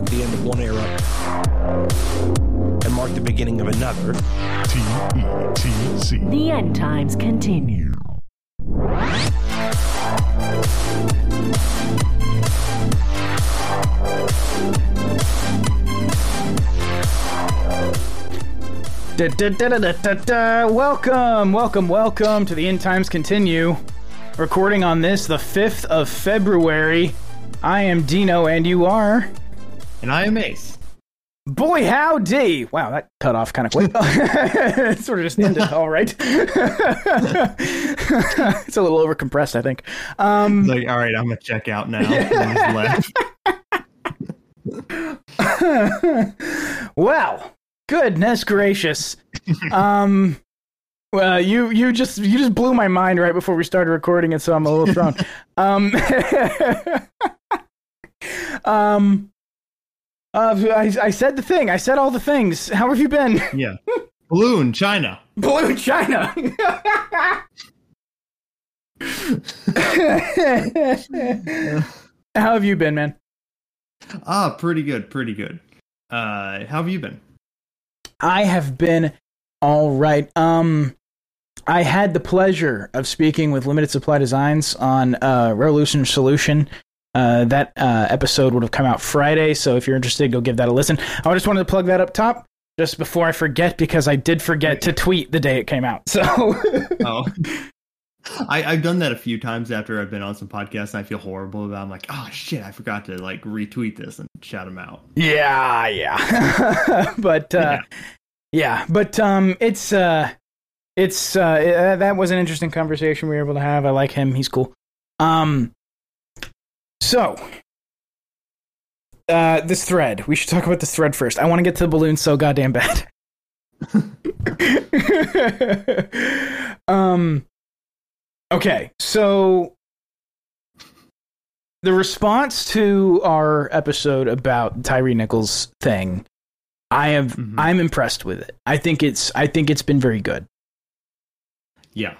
mark the end of one era and mark the beginning of another. T-E-T-C. The end times continue. Da, da, da, da, da, da, da. Welcome, welcome, welcome to the End Times Continue. Recording on this, the 5th of February. I am Dean-O, and you are. And I am Ace. Boy, howdy! Wow, that cut off kind of quick. it sort of just ended, all right. it's a little overcompressed, I think. Um, Like, all right, I'm gonna check out now. Left. well, goodness gracious. Um, well, you you just you just blew my mind right before we started recording it, so I'm a little thrown. um, um, uh, I, I said the thing. I said all the things. How have you been? Yeah. Balloon, China. Blue China. How have you been, man? Ah, pretty good, pretty good. Uh, how have you been? I have been all right. Um, I had the pleasure of speaking with Limited Supply Designs on uh, Revolution Solution. Uh, that uh, episode would have come out Friday, so if you're interested, go give that a listen. I just wanted to plug that up top just before I forget because I did forget to tweet the day it came out. So Oh. I, I've done that a few times after I've been on some podcasts and I feel horrible about it. I'm like, oh shit, I forgot to like retweet this and shout him out. yeah, yeah, but uh, yeah, but um, it's uh, it's uh, uh, that was an interesting conversation we were able to have. I like him; he's cool. Um, so uh, this thread, we should talk about this thread first. I want to get to the balloon so goddamn bad. um, okay, so the response to our episode about Tyre Nichols thing, I have Mhm. I'm impressed with it. I think it's I think it's been very good. Yeah.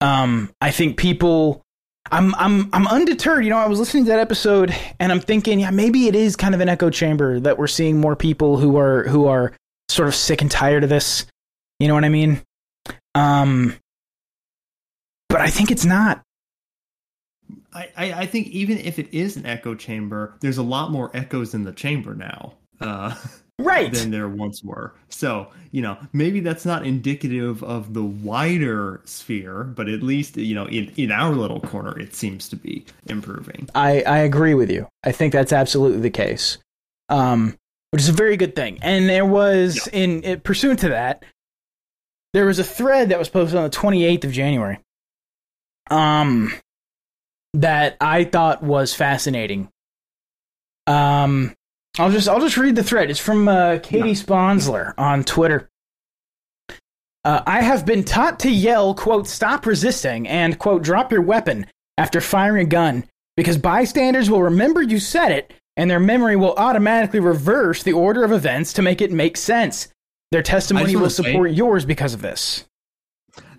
Um, I think people, I'm I'm I'm undeterred. You know, I was listening to that episode and I'm thinking, yeah, maybe it is kind of an echo chamber that we're seeing more people who are who are sort of sick and tired of this. You know what I mean? Um, but I think it's not. I, I, I think even if it is an echo chamber, there's a lot more echoes in the chamber now. Uh Right. than there once were. So, you know, maybe that's not indicative of the wider sphere, but at least, you know, in, in our little corner, it seems to be improving. I, I agree with you. I think that's absolutely the case, um, which is a very good thing. And there was, in, in pursuant to that, there was a thread that was posted on the 28th of January um, that I thought was fascinating. Um, I'll just I'll just read the thread. It's from uh, Katie. Sponsler on Twitter. Uh, I have been taught to yell, quote, stop resisting and, quote, drop your weapon after firing a gun because bystanders will remember you said it and their memory will automatically reverse the order of events to make it make sense. Their testimony will say- support yours because of this.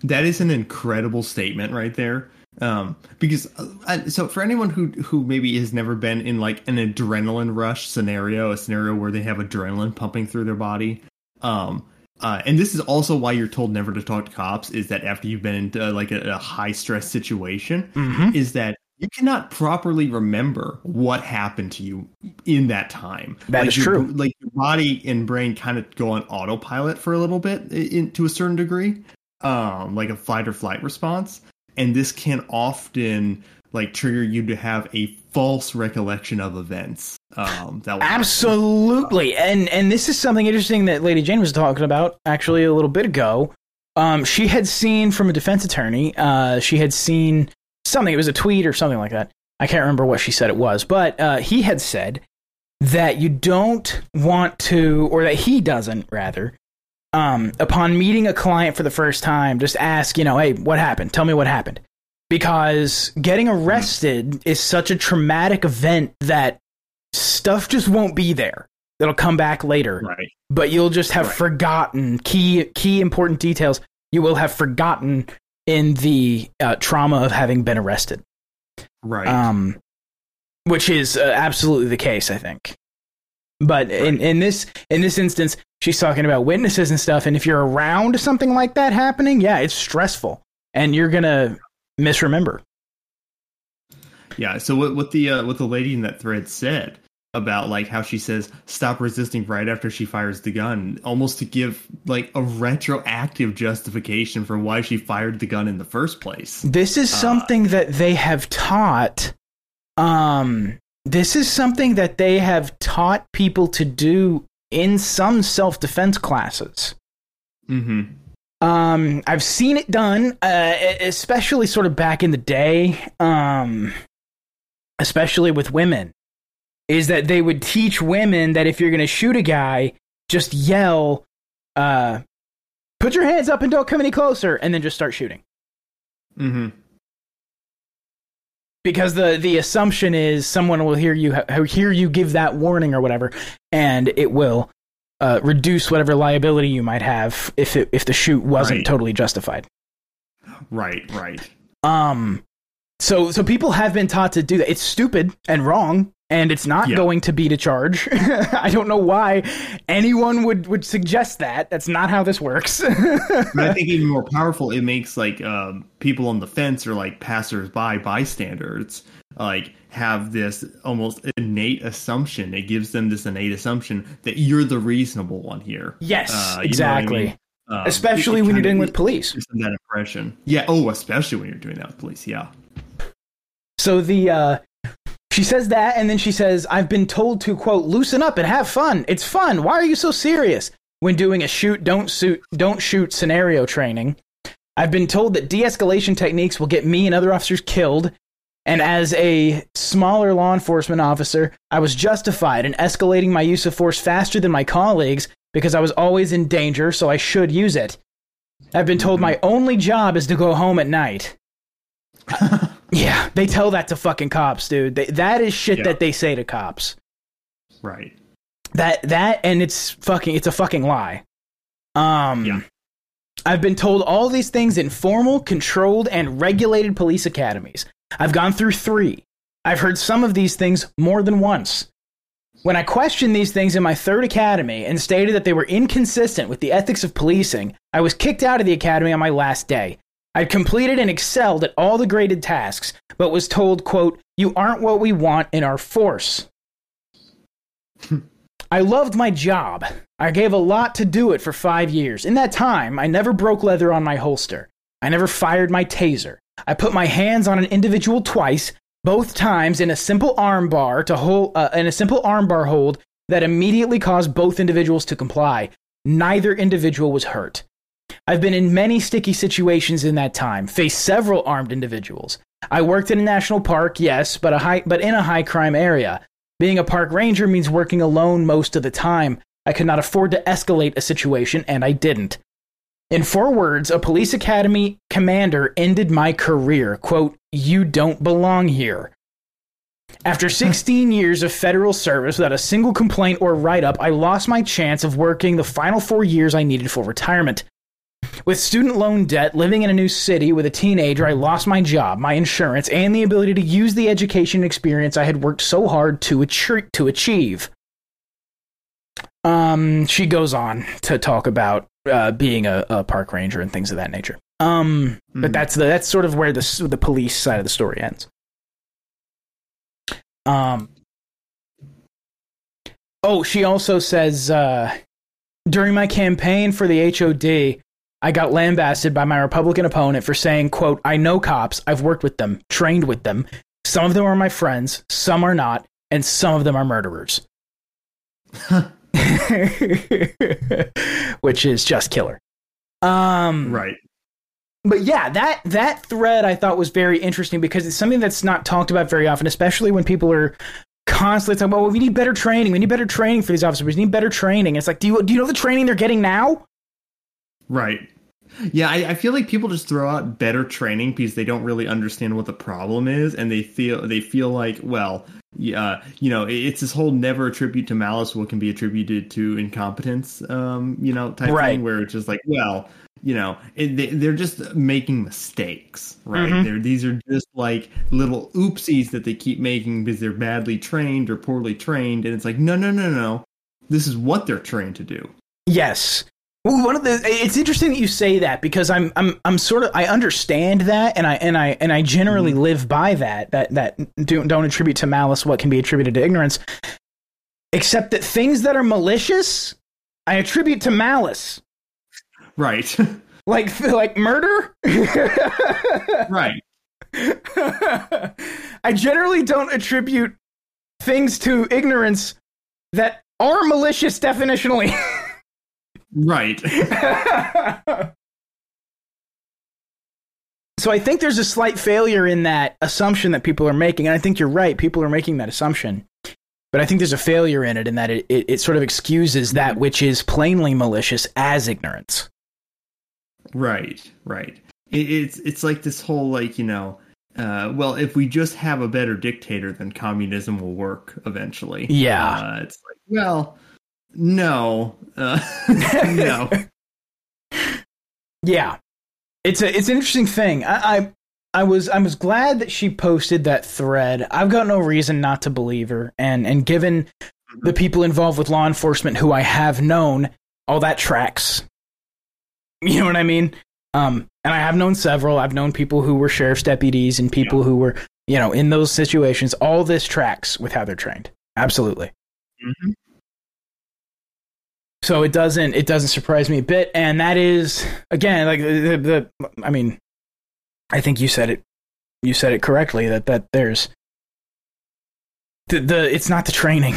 That is an incredible statement right there. Um, because uh, I- so for anyone who who maybe has never been in like an adrenaline rush scenario, a scenario where they have adrenaline pumping through their body, um, uh, and this is also why you're told never to talk to cops is that after you've been in uh, like a, a high stress situation, Mm-hmm. is that you cannot properly remember what happened to you in that time. That like is your- true. Like your body and brain kind of go on autopilot for a little bit, in, to a certain degree, um, like a fight or flight response, and this can often like trigger you to have a false recollection of events. Um, that will happen. Absolutely, and and this is something interesting that Lady Jane was talking about actually a little bit ago. Um, she had seen from a defense attorney. Uh, she had seen something. It was a tweet or something like that. I can't remember what she said it was, but uh, he had said that you don't want to, or that he doesn't rather. Um, upon meeting a client for the first time, just ask, you know, hey, what happened? Tell me what happened. Because getting arrested is such a traumatic event that stuff just won't be there. It'll come back later, Right. but you'll just have Right. forgotten key key important details. You will have forgotten in the uh, trauma of having been arrested. Right. Um, which is uh, absolutely the case, I think. But in, in this in this instance, she's talking about witnesses and stuff. And if you're around something like that happening, yeah, it's stressful, and you're gonna misremember. Yeah. So what what the uh, what the lady in that thread said about like how she says stop resisting right after she fires the gun, almost to give like a retroactive justification for why she fired the gun in the first place. This is something that they have taught. Um, this is something that they have taught people to do in some self defense classes. Mm-hmm. Um, I've seen it done, uh, especially sort of back in the day. Um, especially with women, is that they would teach women that if you're going to shoot a guy, just yell, uh, "Put your hands up and don't come any closer," and then just start shooting. Mm-hmm. Because the the assumption is someone will hear you hear you give that warning or whatever, and it will uh, reduce whatever liability you might have if it, if the shoot wasn't Right. totally justified. Right. Right. Um, so so people have been taught to do that. It's stupid and wrong, and it's not Yeah. going to be to charge. I don't know why anyone would would suggest that. That's not how this works. But I think even more powerful, it makes like um, people on the fence or like passersby, bystanders, like have this almost innate assumption. It gives them this innate assumption that you're the reasonable one here. yes, Uh, I exactly. mean? Um, Especially when you're dealing with police. that impression. Yeah. Oh, especially when you're doing that with police. Yeah. So the uh she says that and then she says I've been told to quote loosen up and have fun. It's fun. Why are you so serious? When doing a shoot don't shoot don't shoot scenario training. I've been told that de-escalation techniques will get me and other officers killed. And as a smaller law enforcement officer, I was justified in escalating my use of force faster than my colleagues because I was always in danger, so I should use it. I've been told my only job is to go home at night. Yeah, they tell that to fucking cops, dude. They, that is shit Yeah. that they say to cops. Right. That that and it's fucking it's a fucking lie. Um Yeah. I've been told all these things in formal, controlled, and regulated police academies. I've gone through 3. I've heard some of these things more than once. When I questioned these things in my third academy and stated that they were inconsistent with the ethics of policing, I was kicked out of the academy on my last day. I'd completed and excelled at all the graded tasks, but was told, quote, you aren't what we want in our force. I loved my job. I gave a lot to do it for five years. In that time, I never broke leather on my holster. I never fired my taser. I put my hands on an individual twice, both times in a simple arm bar to hold, uh, in a simple arm bar hold that immediately caused both individuals to comply. Neither individual was hurt. I've been in many sticky situations in that time, faced several armed individuals. I worked in a national park, yes, but a high, but in a high crime area. Being a park ranger means working alone most of the time. I could not afford to escalate a situation, and I didn't. In four words, a police academy commander ended my career. Quote, You don't belong here. After 16 years of federal service without a single complaint or write up, I lost my chance of working the final four years I needed for retirement. With student loan debt, living in a new city with a teenager, I lost my job, my insurance, and the ability to use the education experience I had worked so hard to, atri- to achieve. Um, she goes on to talk about uh, being a, a park ranger and things of that nature. Um, but Mhm. that's the that's sort of where the the police side of the story ends. Um. Oh, she also says uh, during my campaign for the HOD, I got lambasted by my Republican opponent for saying, "quote I know cops. I've worked with them, trained with them. Some of them are my friends, some are not, and some of them are murderers." Which is just killer. Um, Right. but yeah, that that thread I thought was very interesting because it's something that's not talked about very often, especially when people are constantly talking about, well, we need better training. We need better training for these officers. We need better training. It's like, do you do you know the training they're getting now? Right. Yeah, I, I feel like people just throw out better training because they don't really understand what the problem is, and they feel they feel like, well, yeah, you know, it's this whole never attribute to malice what can be attributed to incompetence, um, you know, type Right. thing, where it's just like, well, you know it, they, they're just making mistakes right they're, these are just like little oopsies that they keep making because they're badly trained or poorly trained and it's like no no no no this is what they're trained to do Yes. Well, one of the it's interesting that you say that because I'm I'm I'm sort of I understand that and I and I and I generally mm-hmm. live by that that that don't don't attribute to malice what can be attributed to ignorance except that things that are malicious I attribute to malice. Right. Like like murder? Right. I generally don't attribute things to ignorance that are malicious definitionally right So I think there's a slight failure in that assumption that people are making, and I think you're right. People are making that assumption, but I think there's a failure in it in that it, it, it sort of excuses that which is plainly malicious as ignorance. Right, right. It, it's it's like this whole like you know, uh, well, if we just have a better dictator, then communism will work eventually. Yeah. uh, it's like well, no, uh, no, Yeah, it's a it's an interesting thing. I, I I was I was glad that she posted that thread. I've got no reason not to believe her, and and given the people involved with law enforcement who I have known, all that tracks. You know what I mean? Um, and I have known several. I've known people who were sheriff's deputies and people who were, you know, in those situations. All this tracks with how they're trained. Absolutely. Mhm. So it doesn't it doesn't surprise me a bit, and that is again like the, the I mean, I think you said it you said it correctly that that there's the the it's not the training.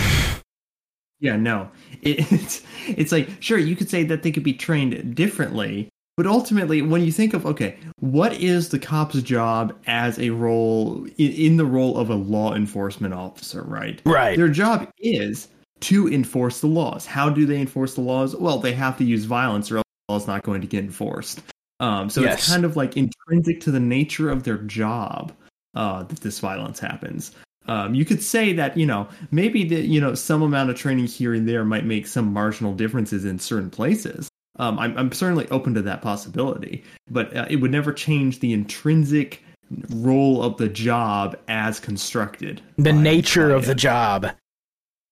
yeah, no. It, it's it's like sure you could say that they could be trained differently, but ultimately, when you think of okay, what is the cop's job as a role in, in the role of a law enforcement officer, right? Right. Their job is to enforce the laws. How do they enforce the laws? Well, they have to use violence, or else the law is not going to get enforced. Um, so Yes. it's kind of like intrinsic to the nature of their job uh, that this violence happens. Um, you could say that you know maybe the you know some amount of training here and there might make some marginal differences in certain places. Um, I'm, I'm certainly open to that possibility, but uh, it would never change the intrinsic role of the job as constructed. The nature of the job.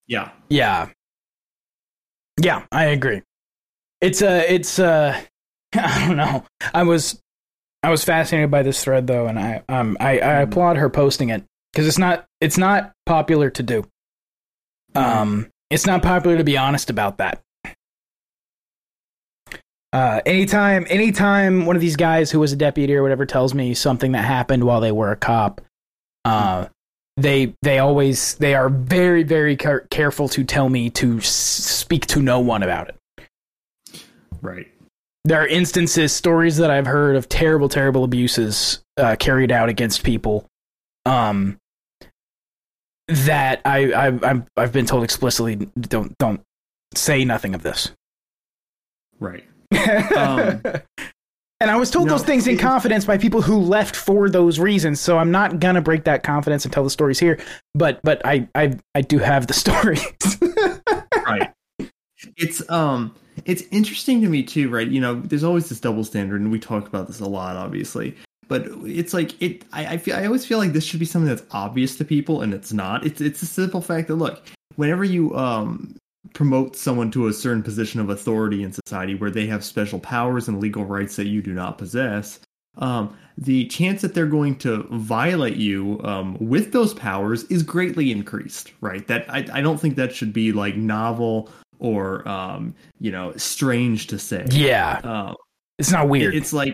Yeah. Yeah. Yeah, I agree. It's a it's a I don't know. I was I was fascinated by this thread though and I um I, I applaud her posting it because it's not it's not popular to do. Um it's not popular to be honest about that. Uh, anytime, anytime one of these guys who was a deputy or whatever tells me something that happened while they were a cop, uh, they they always they are very very car- careful to tell me to s- speak to no one about it. Right. There are instances, stories that I've heard of terrible, terrible abuses uh, carried out against people. Um, that I I've I'm, I've been told explicitly don't don't say nothing of this. Right. Um, and I was told no, those things in confidence by people who left for those reasons. So I'm not gonna break that confidence and tell the stories here. But but I I I do have the stories. right. It's um it's interesting to me too, right? You know, there's always this double standard and we talk about this a lot obviously. But it's like it I, I feel I always feel like this should be something that's obvious to people and it's not. It's it's a simple fact that look, whenever you um promote someone to a certain position of authority in society where they have special powers and legal rights that you do not possess, um, the chance that they're going to violate you um, with those powers is greatly increased, right? That I, I don't think that should be like novel or um, you know strange to say. yeah, Um, it's not weird. it's like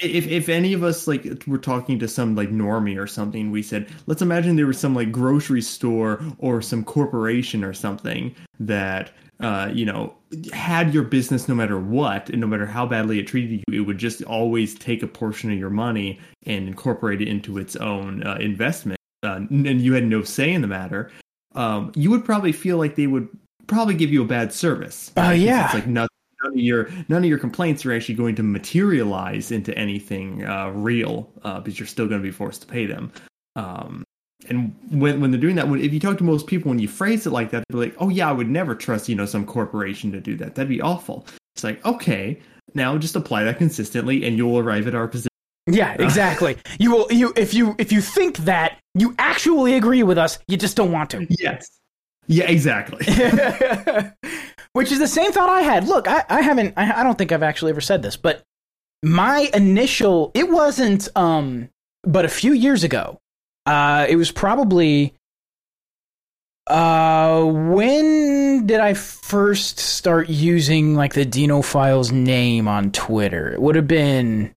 if if any of us like were talking to some like normie or something, we said, let's imagine there was some like grocery store or some corporation or something that uh, you know had your business no matter what, and no matter how badly it treated you, it would just always take a portion of your money and incorporate it into its own uh, investment, uh, and you had no say in the matter. Um, you would probably feel like they would probably give you a bad service. Oh, Because yeah. it's like nothing none of your none of your complaints are actually going to materialize into anything uh, real uh, because you're still going to be forced to pay them. Um, and when when they're doing that, when, if you talk to most people, when you phrase it like that, they're like, "Oh yeah, I would never trust you know some corporation to do that. That'd be awful." It's like, okay, Now just apply that consistently, and you'll arrive at our position. Yeah, exactly. you will you if you if you think that you actually agree with us, you just don't want to. Yes. Yeah, exactly. Which is the same thought I had. Look, I, I haven't I, I don't think I've actually ever said this, but my initial it wasn't um but a few years ago. Uh it was probably uh when did I first start using like the Deanofiles name on Twitter? It would have been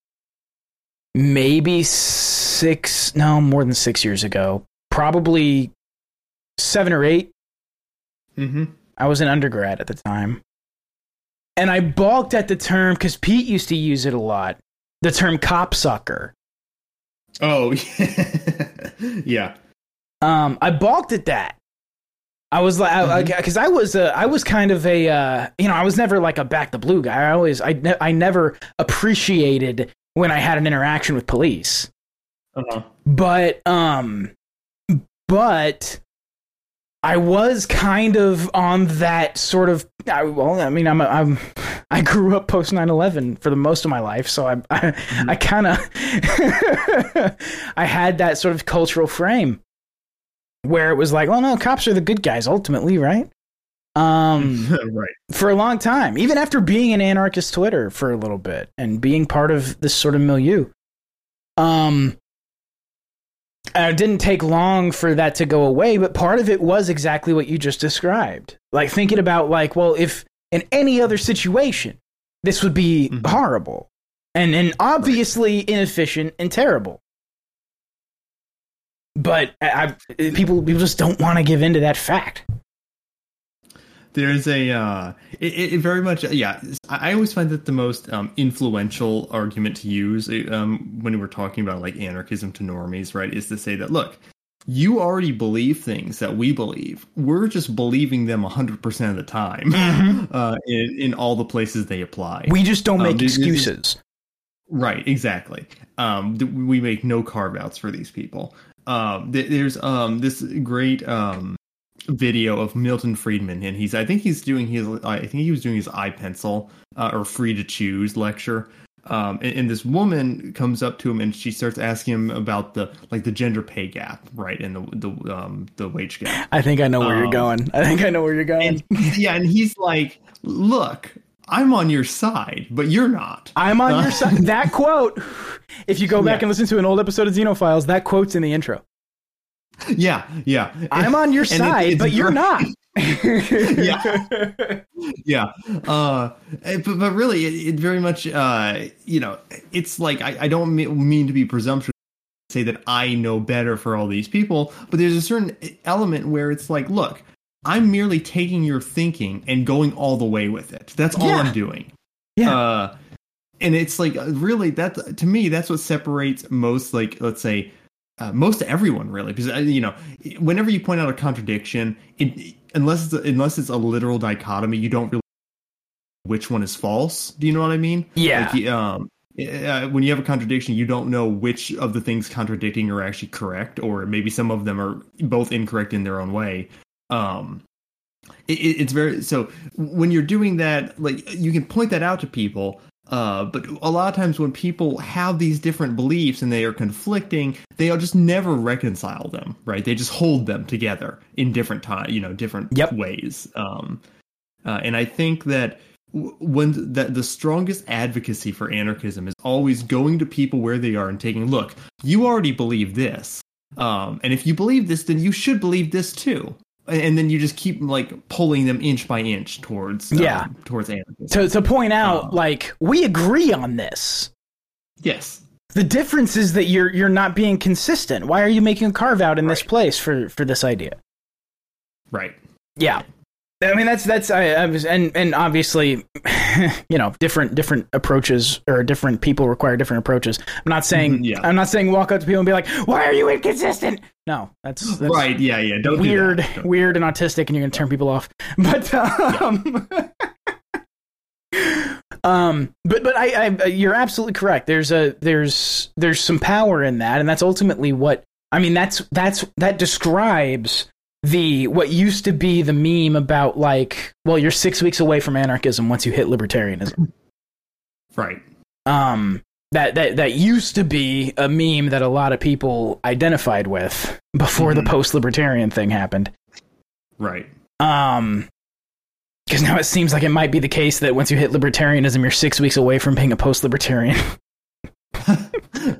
maybe 6 no, more than 6 years ago. Probably 7 or 8 hmm I was an undergrad at the time. And I balked at the term because Pete used to use it a lot. The term copsucker. Oh, yeah. Um, I balked at that. I was like, because I, was, uh, I was kind of a, uh, you know, I was never like a back the blue guy. I always, I, ne- I never appreciated when I had an interaction with police. Uh-huh. But, um, but I was kind of on that sort of. I, well, I mean, I'm, a, I'm, I grew up post 9/11 for the most of my life, so I, I, I kind of, I had that sort of cultural frame where it was like, well, no, cops are the good guys ultimately, right? Um, right. for a long time, even after being an anarchist Twitter for a little bit and being part of this sort of milieu. Um, uh, it didn't take long for that to go away, but part of it was exactly what you just described. Like thinking about like, well, if in any other situation, this would be Mhm. horrible and and obviously inefficient and terrible. But I, I, people people just don't want to give in to that fact. There's a uh, it, it very much yeah. I always find that the most um, influential argument to use um, when we're talking about like anarchism to normies, right, is to say that look, you already believe things that we believe. We're just believing them 100 percent of the time uh, in in all the places they apply. We just don't Um, make is- excuses. Right, exactly. Um, we make no carve outs for these people. Um, th- there's um this great um video of Milton Friedman, and he's I think he's doing his I think he was doing his I, Pencil uh, or free to choose lecture. Um, and, and this woman comes up to him and she starts asking him about the like the gender pay gap, right, and the the um the wage gap. I think I know where you're Um, going. I think I know where you're going. And yeah, and he's like, "Look, I'm on your side, but you're not." I'm on your side. That quote, if you go back Yeah. and listen to an old episode of Xenophiles, that quote's in the intro. Yeah, yeah. I'm on your And it- side, it's but you're not. Yeah. yeah uh eh, but, but really it, it very much uh you know it's like i, I don't mean to be presumptuous say that i know better for all these people but there's a certain element where it's like look i'm merely taking your thinking and going all the way with it that's all Yeah. i'm doing Yeah. uh and it's like uh, really that to me that's what separates most like let's say uh, most everyone really because uh, you know whenever you point out a contradiction it, unless it's a, unless it's a literal dichotomy you don't really know which one is false. Do you know what i mean? Yeah. like, um uh, when you have a contradiction you don't know which of the things contradicting are actually correct or maybe some of them are both incorrect in their own way. Um it- it's very so when you're doing that like you can point that out to people uh, but a lot of times when people have these different beliefs and they are conflicting, they'll just never reconcile them, right? They just hold them together in different time, you know, different Yep. ways. Um, uh, and I think that w- when that the strongest advocacy for anarchism is always going to people where they are and taking, look, you already believe this, um, and if you believe this, then you should believe this too. And then you just keep like pulling them inch by inch towards um, Yeah. towards anarchism. to to point out, Uh. like we agree on this. Yes. The difference is that you're you're not being consistent. Why are you making a carve out in this place for for this idea? Right. Yeah. I mean that's that's I, I was and and obviously you know different different approaches or different people require different approaches. I'm not saying Mhm, yeah. I'm not saying walk up to people and be like, "Why are you inconsistent?" No, that's, that's right. Yeah. Yeah. Don't weird. Don't- weird and autistic, and you're gonna turn people off. But um, um, but but I, I, you're absolutely correct. There's a there's there's some power in that, and that's ultimately what I mean. That's that's that describes the what used to be the meme about like, well, you're six weeks away from anarchism once you hit libertarianism. Right. Um, that that that used to be a meme that a lot of people identified with before the Mhm. post-libertarian thing happened. Right. Um, because now it seems like it might be the case that once you hit libertarianism, you're six weeks away from being a post-libertarian. Right.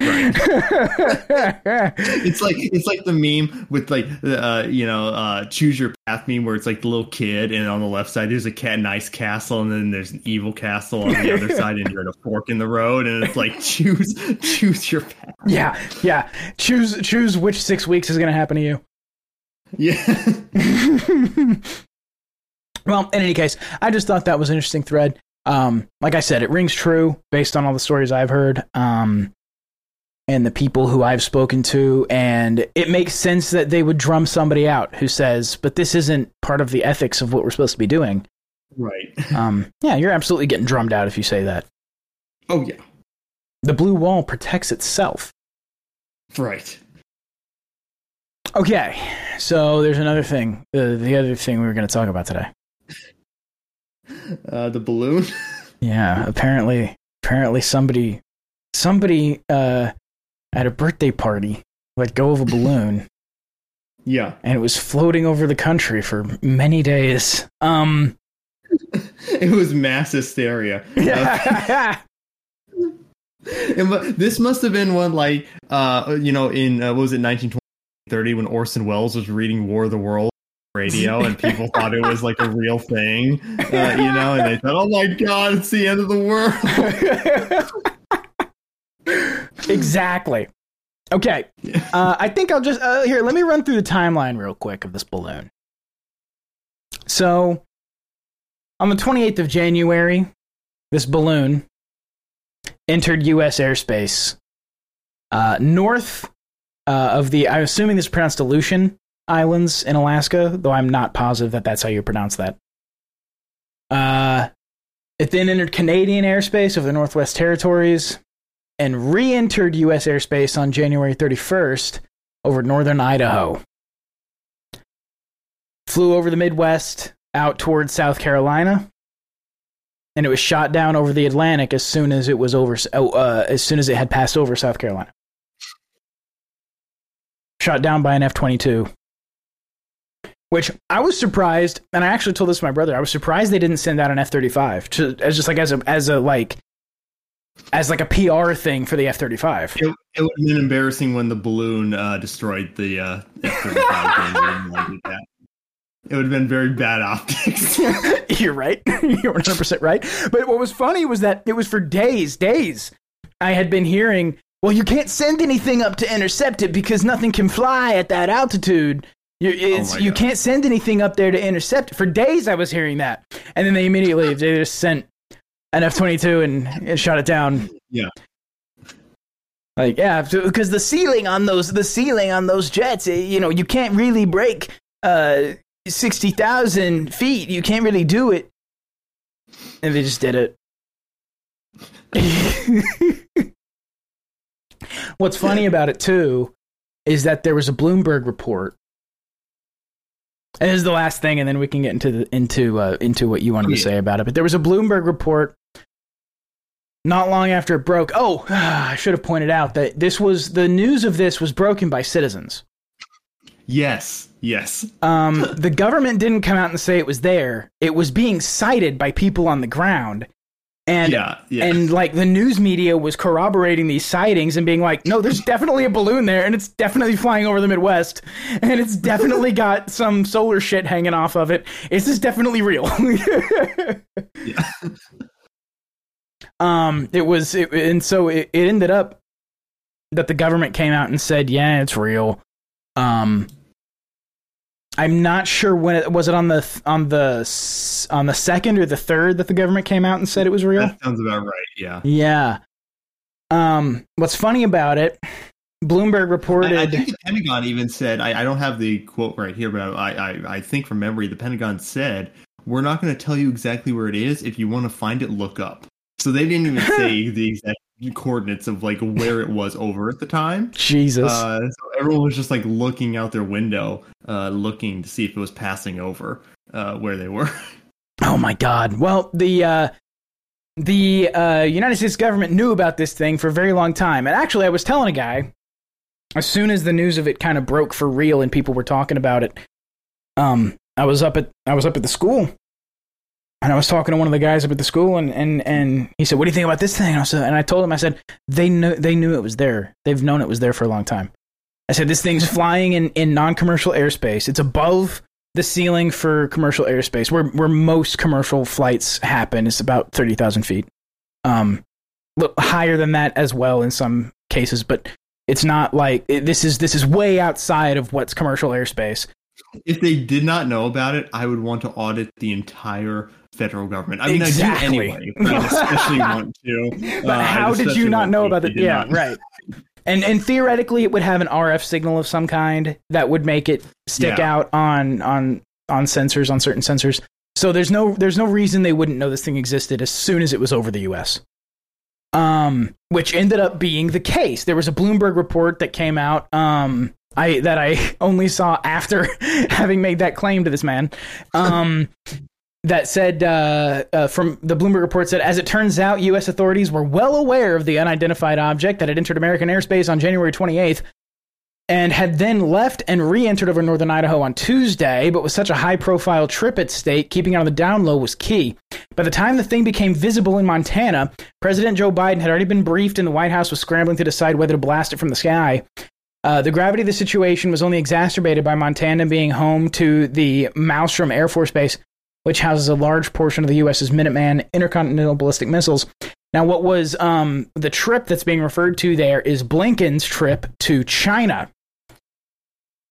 It's like it's like the meme with like uh you know uh choose your path meme where it's like the little kid and on the left side there's a cat nice castle and then there's an evil castle on the other side and you're at a fork in the road and it's like choose choose your path. yeah, yeah. Choose choose which six weeks is going to happen to you. Yeah. Well, in any case, I just thought that was an interesting thread. Um, like I said, it rings true based on all the stories I've heard, um, and the people who I've spoken to, and it makes sense that they would drum somebody out who says, "But this isn't part of the ethics of what we're supposed to be doing." right. Um, yeah, you're absolutely getting drummed out if you say that. Oh yeah. The blue wall protects itself. Right. Okay, so there's another thing. The the other thing we were going to talk about today. Uh the balloon. Yeah, apparently, apparently somebody, somebody uh, at a birthday party let go of a balloon, yeah. and it was floating over the country for many days. Um, It was mass hysteria. Yeah, mu- this must have been one like uh you know in uh, what was it 1930 when Orson Welles was reading War of the World radio and people thought it was like a real thing uh, you know and they thought oh my god it's the end of the world exactly. Okay, uh, I think I'll just uh, here. Let me run through the timeline real quick of this balloon. So, on the 28th of January, this balloon entered U.S. airspace uh, north uh, of the. I'm assuming this is pronounced Aleutian Islands in Alaska, though I'm not positive that that's how you pronounce that. Uh, it then entered Canadian airspace of the Northwest Territories and re entered U.S. airspace on January 31st over northern Idaho. Flew over the Midwest out towards South Carolina, and it was shot down over the Atlantic as soon as it was over, oh, uh, as soon as it had passed over South Carolina. Shot down by an F 22. Which I was surprised, and I actually told this to my brother. I was surprised they didn't send out an F thirty five as just like as a as a like as like a PR thing for the F thirty five. it, would have been embarrassing when the balloon uh, destroyed the uh, F-35 it would have been very bad optics You're right. You're 100 percent right. But what was funny was that it was for days, days. I had been hearing, well, you can't send anything up to intercept it because nothing can fly at that altitude. You, it's, my you God. can't send anything up there to intercept it. For days, I was hearing that, and then they immediately they just sent an F twenty two and shot it down. Yeah. Like yeah, because the ceiling on those the ceiling on those jets, eh, you know, you can't really break uh sixty thousand feet. You can't really do it, and they just did it. What's funny about it too is that there was a Bloomberg report. This is the last thing, and then we can get into the, into uh, into what you wanted to say about it. But there was a Bloomberg report not long after it broke. Oh, I should have pointed out that this was the news of this was broken by citizens. yes yes Um, the government didn't come out and say it was there. It was being cited by people on the ground. And yeah yeah and like the news media was corroborating these sightings and being like, no, there's definitely a balloon there, and it's definitely flying over the Midwest, and it's definitely got some solar shit hanging off of it. This is definitely real. yeah. um, it was, it, and so it, it ended up that the government came out and said, yeah, it's real. Um, I'm not sure when it was it on the on the on the second or the third that the government came out and said it was real. that sounds about right yeah Yeah. Um, what's funny about it, Bloomberg reported. I, I think the Pentagon even said I, I don't have the quote right here, but I, I I think from memory the Pentagon said we're not going to tell you exactly where it is. If you want to find it, look up. So they didn't even say the exact coordinates of like where it was over at the time. Jesus. Uh, so everyone was just like looking out their window, uh, looking to see if it was passing over uh, where they were. oh my God. Well, the uh, the uh, United States government knew about this thing for a very long time. And actually, I was telling a guy as soon as the news of it kind of broke for real and people were talking about it. Um, I was up at I was up at the school, and I was talking to one of the guys up at the school, and and and he said, "What do you think about this thing?" And I, said, and I told him, I said, "They knew they knew it was there. They've known it was there for a long time." I said, "This thing's flying in in non commercial airspace. It's above." The ceiling for commercial airspace, where where most commercial flights happen, It's about thirty thousand feet. Um, higher than that as well in some cases, but it's not like it, this is this is way outside of what's commercial airspace. If they did not know about it, I would want to audit the entire federal government. I mean, Exactly. I do anyway, but I especially want to. But Uh, how did you not know about it? Yeah, not. right. And and theoretically, it would have an RF signal of some kind that would make it stick Yeah. out on on on sensors on certain sensors. So there's no there's no reason they wouldn't know this thing existed as soon as it was over the U.S. Um, which ended up being the case. There was a Bloomberg report that came out. Um, I that I only saw after having made that claim to this man. Um, that said, uh, uh, from the Bloomberg report said, as it turns out, U.S. authorities were well aware of the unidentified object that had entered American airspace on January 28th and had then left and re entered over northern Idaho on Tuesday. But with such a high profile trip at stake, keeping it on the down low was key. By the time the thing became visible in Montana, President Joe Biden had already been briefed, and the White House was scrambling to decide whether to blast it from the sky. Uh, the gravity of the situation was only exacerbated by Montana being home to the Malmstrom Air Force Base, which houses a large portion of the U.S.'s Minuteman intercontinental ballistic missiles. Now, what was um, the trip that's being referred to there is Blinken's trip to China.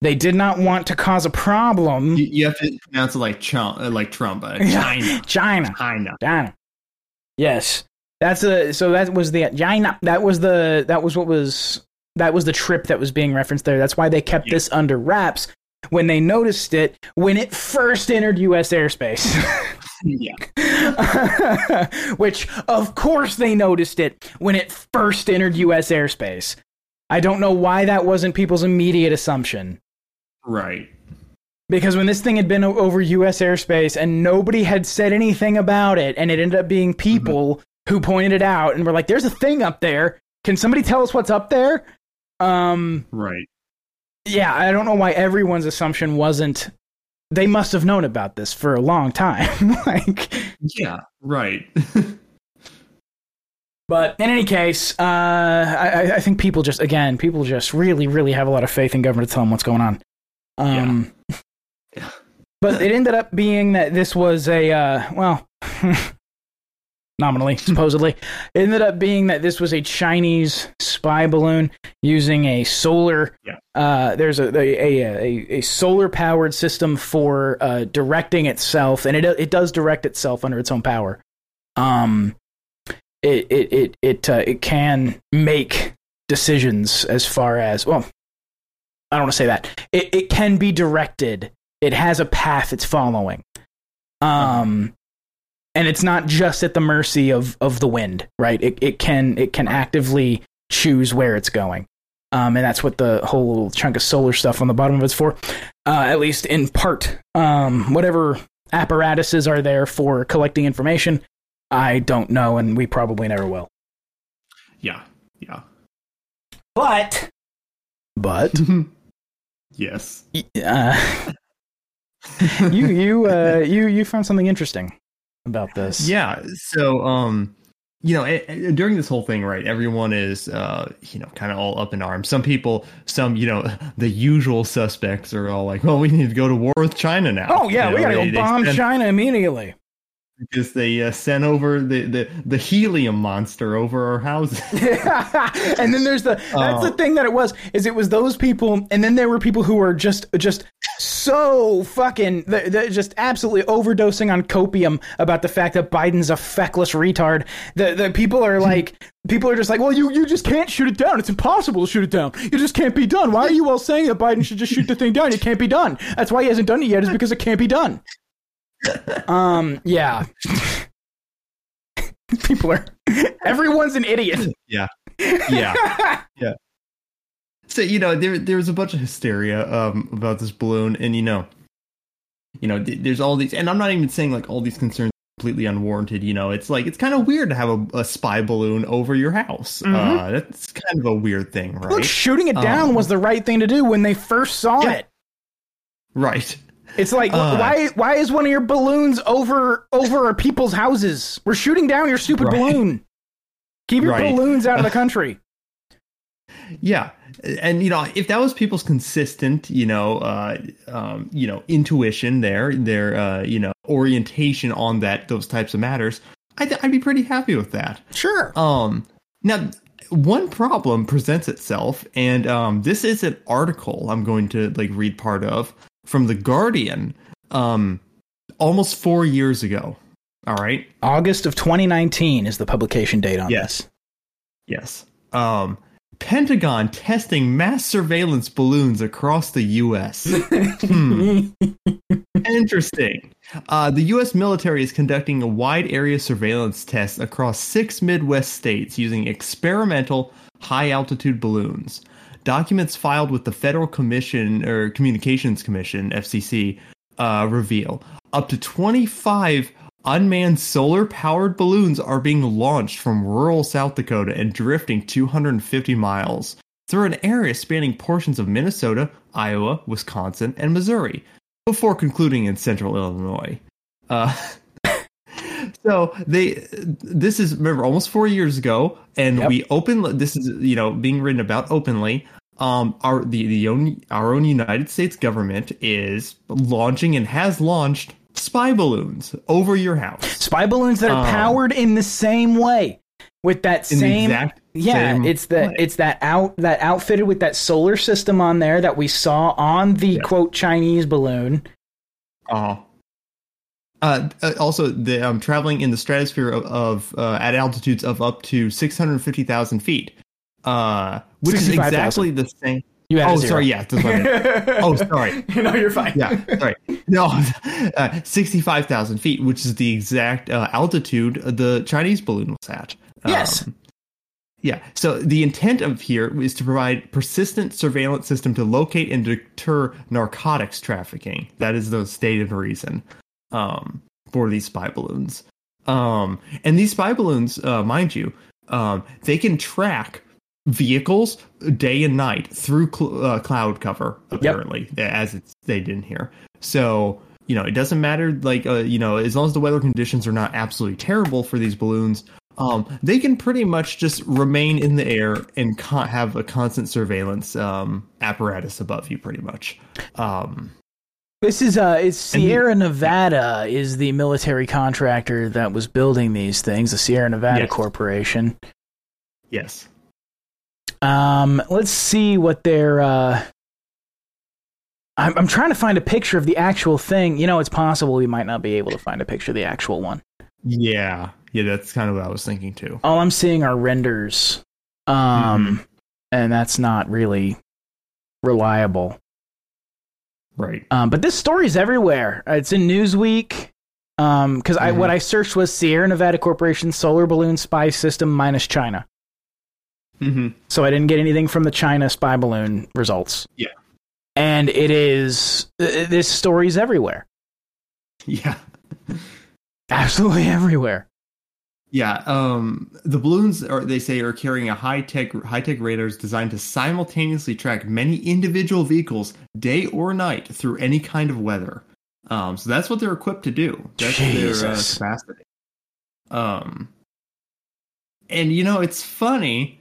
They did not want to cause a problem. You, you have to pronounce it like Trump, uh, like Trump, uh, China, China. China. China. Yes. That's a so that was the China. That was the that was what was that was the trip that was being referenced there. That's why they kept Yeah. this under wraps when they noticed it when it first entered US airspace. Yeah, Which of course they noticed it when it first entered US airspace. I don't know why that wasn't people's immediate assumption. right. Because when this thing had been over US airspace and nobody had said anything about it, and it ended up being mm-hmm. people who pointed it out and were like, there's a thing up there. Can somebody tell us what's up there? Um, Right. yeah, I don't know why everyone's assumption wasn't. They must have known about this for a long time. like, Yeah. Right. but in any case, uh, I, I- think people just, again, people just really, really have a lot of faith in government to tell them what's going on. Um, Yeah. But it ended up being that this was a, uh, well, nominally, supposedly, it ended up being that this was a Chinese spy balloon using a solar. Yeah. Uh, there's a a, a, a solar powered system for uh, directing itself, and it it does direct itself under its own power. Um, it it it it uh, it can make decisions as far as well. I don't want to say that. It it can be directed. It has a path it's following. Um and it's not just at the mercy of of the wind, right? It it can it can actively choose where it's going. Um and that's what the whole little chunk of solar stuff on the bottom of it's for. Uh at least in part. Um whatever apparatuses are there for collecting information, I don't know and we probably never will. yeah. Yeah. But but yes. uh, you you uh, you you found something interesting about this. Yeah. So, um, you know, eh, eh, during this whole thing, right? Everyone is, uh, you know, kind of all up in arms. Some people, some, you know, the usual suspects are all like, "Well, we need to go to war with China now." Oh yeah, You we gotta they- go they bomb sent- China immediately. Because they uh, sent over the, the the helium monster over our houses. and then there's the that's the Oh. thing that it was is it was those people and then there were people who were just just so fucking they're, they're just absolutely overdosing on copium about the fact that Biden's a feckless retard. The the people are like people are just like, well, you you just can't shoot it down. It's impossible to shoot it down. It just can't be done. Why are you all saying that Biden should just shoot the thing down? It can't be done. That's why he hasn't done it yet. Is because it can't be done. Um. Yeah. people are. Everyone's an idiot. yeah, yeah. Yeah. So you know, there there was a bunch of hysteria um, about this balloon, and you know, you know, th- there's all these, and I'm not even saying like all these concerns completely unwarranted. You know, it's like it's kind of weird to have a, a spy balloon over your house. Mm-hmm. Uh, that's kind of a weird thing, right? Look, shooting it down Um, was the right thing to do when they first saw Yeah. it. right. It's like Uh, why why is one of your balloons over over people's houses? We're shooting down your stupid Right. balloon. Keep your Right. balloons out of the country. Yeah, and you know, if that was people's consistent, you know, uh, um, you know, intuition, there, their, uh, you know, orientation on that, those types of matters, I'd, I'd be pretty happy with that. Sure. Um, now, one problem presents itself, and um, this is an article I'm going to like read part of from the Guardian, um, almost four years ago. All right. August of 2019 is the publication date on Yes. Yes. Um, Pentagon testing mass surveillance balloons across the U.S. Hmm. Interesting. Uh, the U.S. military is conducting a wide area surveillance test across six Midwest states using experimental high altitude balloons. Documents filed with the Federal Commission or Communications Commission (FCC) uh, reveal up to 25 unmanned solar powered balloons are being launched from rural South Dakota and drifting 250 miles through an area spanning portions of Minnesota, Iowa, Wisconsin, and Missouri before concluding in central Illinois. Uh, so they this is remember almost four years ago and Yep. we open this is you know being written about openly um our the the own our own united states government is launching and has launched spy balloons over your house Spy balloons that are Um, powered in the same way with that same exact yeah, same it's the way. it's that out that outfitted with that solar system on there that we saw on the Yeah. quote Chinese balloon. Uh, uh, uh, also, the um, traveling in the stratosphere of, of uh, at altitudes of up to six hundred fifty thousand feet, uh, which is 65,000. exactly the same. You Oh, sorry, yeah, oh, sorry, no, you're fine. yeah, sorry, no, uh, sixty-five thousand feet, which is the exact uh, altitude the Chinese balloon was at. Yes. Um, yeah. So the intent of here is to provide persistent surveillance system to locate and deter narcotics trafficking. That is the stated reason um, for these spy balloons. Um, and these spy balloons, uh, mind you, um, they can track vehicles day and night through cl- uh, cloud cover. Apparently, as it's stated in here. So you know, it doesn't matter. Like uh, you know, as long as the weather conditions are not absolutely terrible for these balloons, um, they can pretty much just remain in the air and con- have a constant surveillance um, apparatus above you, pretty much. Um, This is uh it's Sierra Nevada is the military contractor that was building these things, the Sierra Nevada Yes. Corporation. yes. Um let's see what their uh I'm, I'm trying to find a picture of the actual thing. You know, it's possible we might not be able to find a picture of the actual one. Yeah. Yeah, that's kind of what I was thinking too. All I'm seeing are renders. Um and that's not really reliable. Right. Um, but this story's everywhere. It's in Newsweek. Um, because I Mhm. what I searched was Sierra Nevada Corporation solar balloon spy system minus China. Mm-hmm. So I didn't get anything from the China spy balloon results. Yeah. And it is uh, this story's everywhere. Yeah. Absolutely everywhere. Yeah, um, the balloons are they say are carrying a high tech high tech radars designed to simultaneously track many individual vehicles day or night through any kind of weather. Um, so that's what they're equipped to do. That's their uh, capacity. Um, and you know it's funny.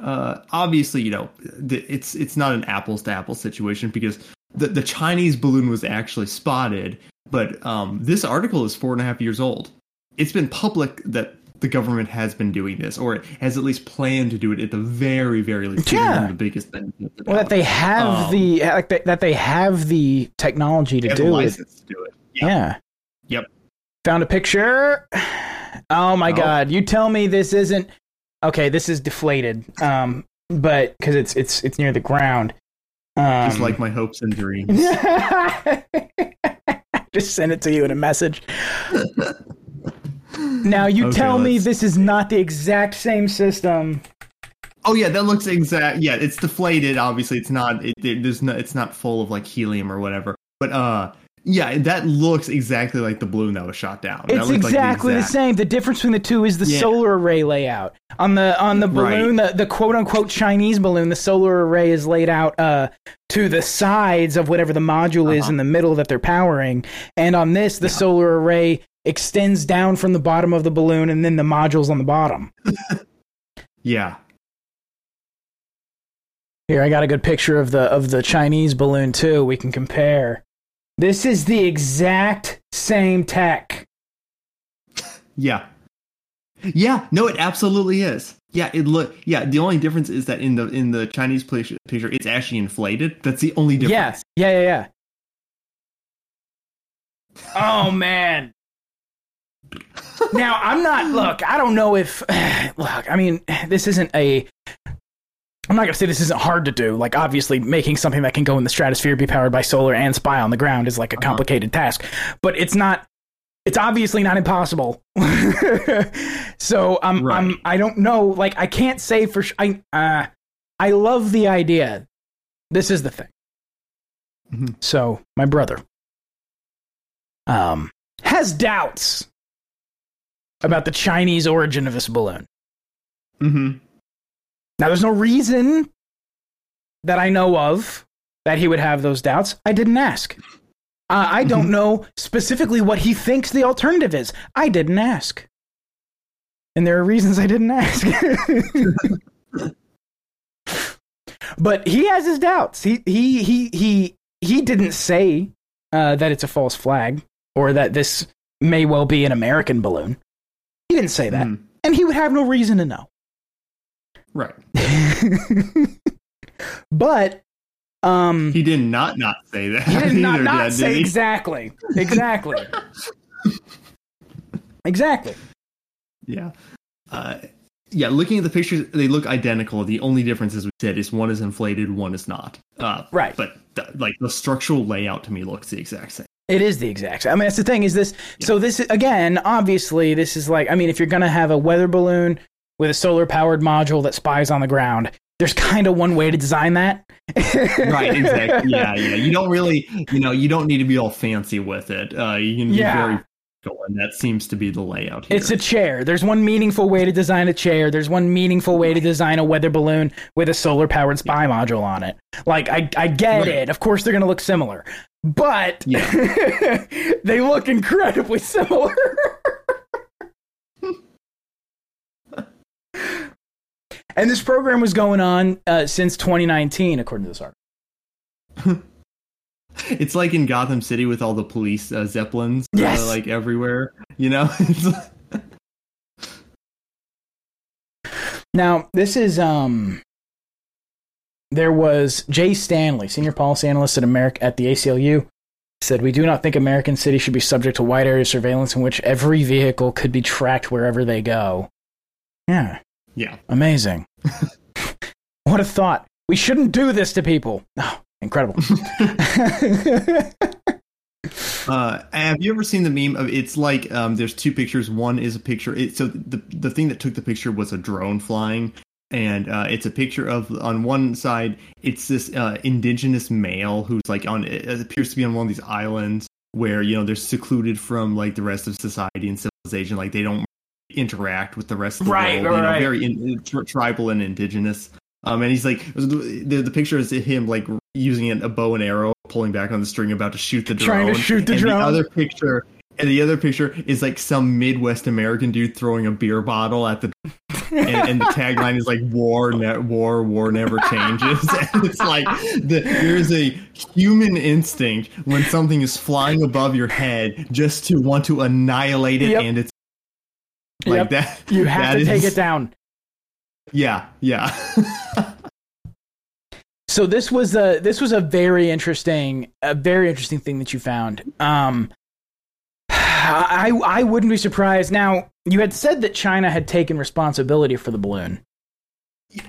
Uh, obviously, you know it's it's not an apples to apples situation because the the Chinese balloon was actually spotted, but um, this article is four and a half years old. It's been public that the government has been doing this, or has at least planned to do it at the very, very least. Yeah. The biggest the Well, that they have Um, the like that, that they have the technology to They do it. to do it. Yeah. Yeah. Yep. Found a picture. Oh my Oh. god! You tell me this isn't okay. This is deflated. Um, but because it's it's it's near the ground. Um, Just like my hopes and dreams. just send it to you in a message. now you Okay, tell me let's this is not the exact same system. Oh yeah, that looks exact. Yeah, it's deflated. Obviously, it's not. It, it, there's no. It's not full of like helium or whatever. But uh, Yeah, that looks exactly like the balloon that was shot down. That It's looked like exactly the, exact- same. The difference between the two is the Yeah. solar array layout. On the on the Right. balloon, the, the quote unquote Chinese balloon, the solar array is laid out uh, to the sides of whatever the module is Uh-huh. in the middle that they're powering. And on this, the solar array extends down from the bottom of the balloon, and then the module's on the bottom. Yeah. Here, I got a good picture of the of the Chinese balloon too. We can compare. This is the exact same tech. Yeah. Yeah, no, it absolutely is. Yeah, it look. Yeah, the only difference is that in the in the Chinese picture, it's actually inflated. That's the only difference. Yeah, yeah, yeah, yeah. Oh man. Now I'm not. Look, I don't know if. Look, I mean, this isn't a. I'm not gonna say this isn't hard to do. Like, obviously, making something that can go in the stratosphere, be powered by solar, and spy on the ground is like a complicated task. But it's not. It's obviously not impossible. so I'm. Right. I'm. I don't know. Like, I can't say for. Sh- I. Uh, I love the idea. This is the thing. Mhm. So my brother um, has doubts about the Chinese origin of this balloon. Mm-hmm. Now, there's no reason that I know of that he would have those doubts. I didn't ask. Uh, I don't know specifically what he thinks the alternative is. I didn't ask. And there are reasons I didn't ask. but he has his doubts. He he he he he didn't say uh, that it's a false flag or that this may well be an American balloon. He didn't say that, Mhm. and he would have no reason to know. Right. but um, He did not not say that. he did not, either, not did say he? exactly, exactly, exactly. Yeah. Uh, yeah, looking at the pictures, they look identical. The only difference, as we said, is one is inflated, one is not. Uh, Right. But th- like the structural layout to me looks the exact same. It is the exact. same. I mean, that's the thing. Is this so? This again, obviously, this is like. I mean, if you're gonna have a weather balloon with a solar powered module that spies on the ground, there's kind of one way to design that. Right, exactly. Yeah, yeah. You don't really, you know, you don't need to be all fancy with it. Uh, you can be Yeah. very and that seems to be the layout here. It's a chair. There's one meaningful way to design a chair. There's one meaningful way to design a weather balloon with a solar powered spy module on it. Like I, I get Right. it. Of course, they're gonna look similar, but Yeah. they look incredibly similar. and this program was going on uh, since 2019, according to this article. It's like in Gotham City with all the police uh, zeppelins, Yes. uh, like everywhere. You know, Now, this is um there was Jay Stanley, senior policy analyst at America at the ACLU, said we do not think American cities should be subject to wide area surveillance in which every vehicle could be tracked wherever they go. Yeah, yeah. amazing. what a thought. We shouldn't do this to people. Oh, incredible. Uh, have you ever seen the meme of it's like um, there's two pictures. One is a picture. It, so the the thing that took the picture was a drone flying, and uh, it's a picture of on one side it's this uh, indigenous male who's like on it appears to be on one of these islands where you know they're secluded from like the rest of society and civilization. Like they don't interact with the rest of the Right, world. You know, right. very in, tri- tribal and indigenous. Um, and he's like the, the picture is him like using a bow and arrow, pulling back on the string, about to shoot the drone. Trying to shoot the and drone. The other picture, and the other picture is like some Midwest American dude throwing a beer bottle at the, and, and the tagline is like "War, ne- war, war never changes." and it's like the, there's a human instinct when something is flying above your head just to want to annihilate it, Yep. and it's like Yep. that. you have that to take it down. Yeah, yeah. So this was a this was a very interesting a very interesting thing that you found. Um, I I wouldn't be surprised. Now you had said that China had taken responsibility for the balloon.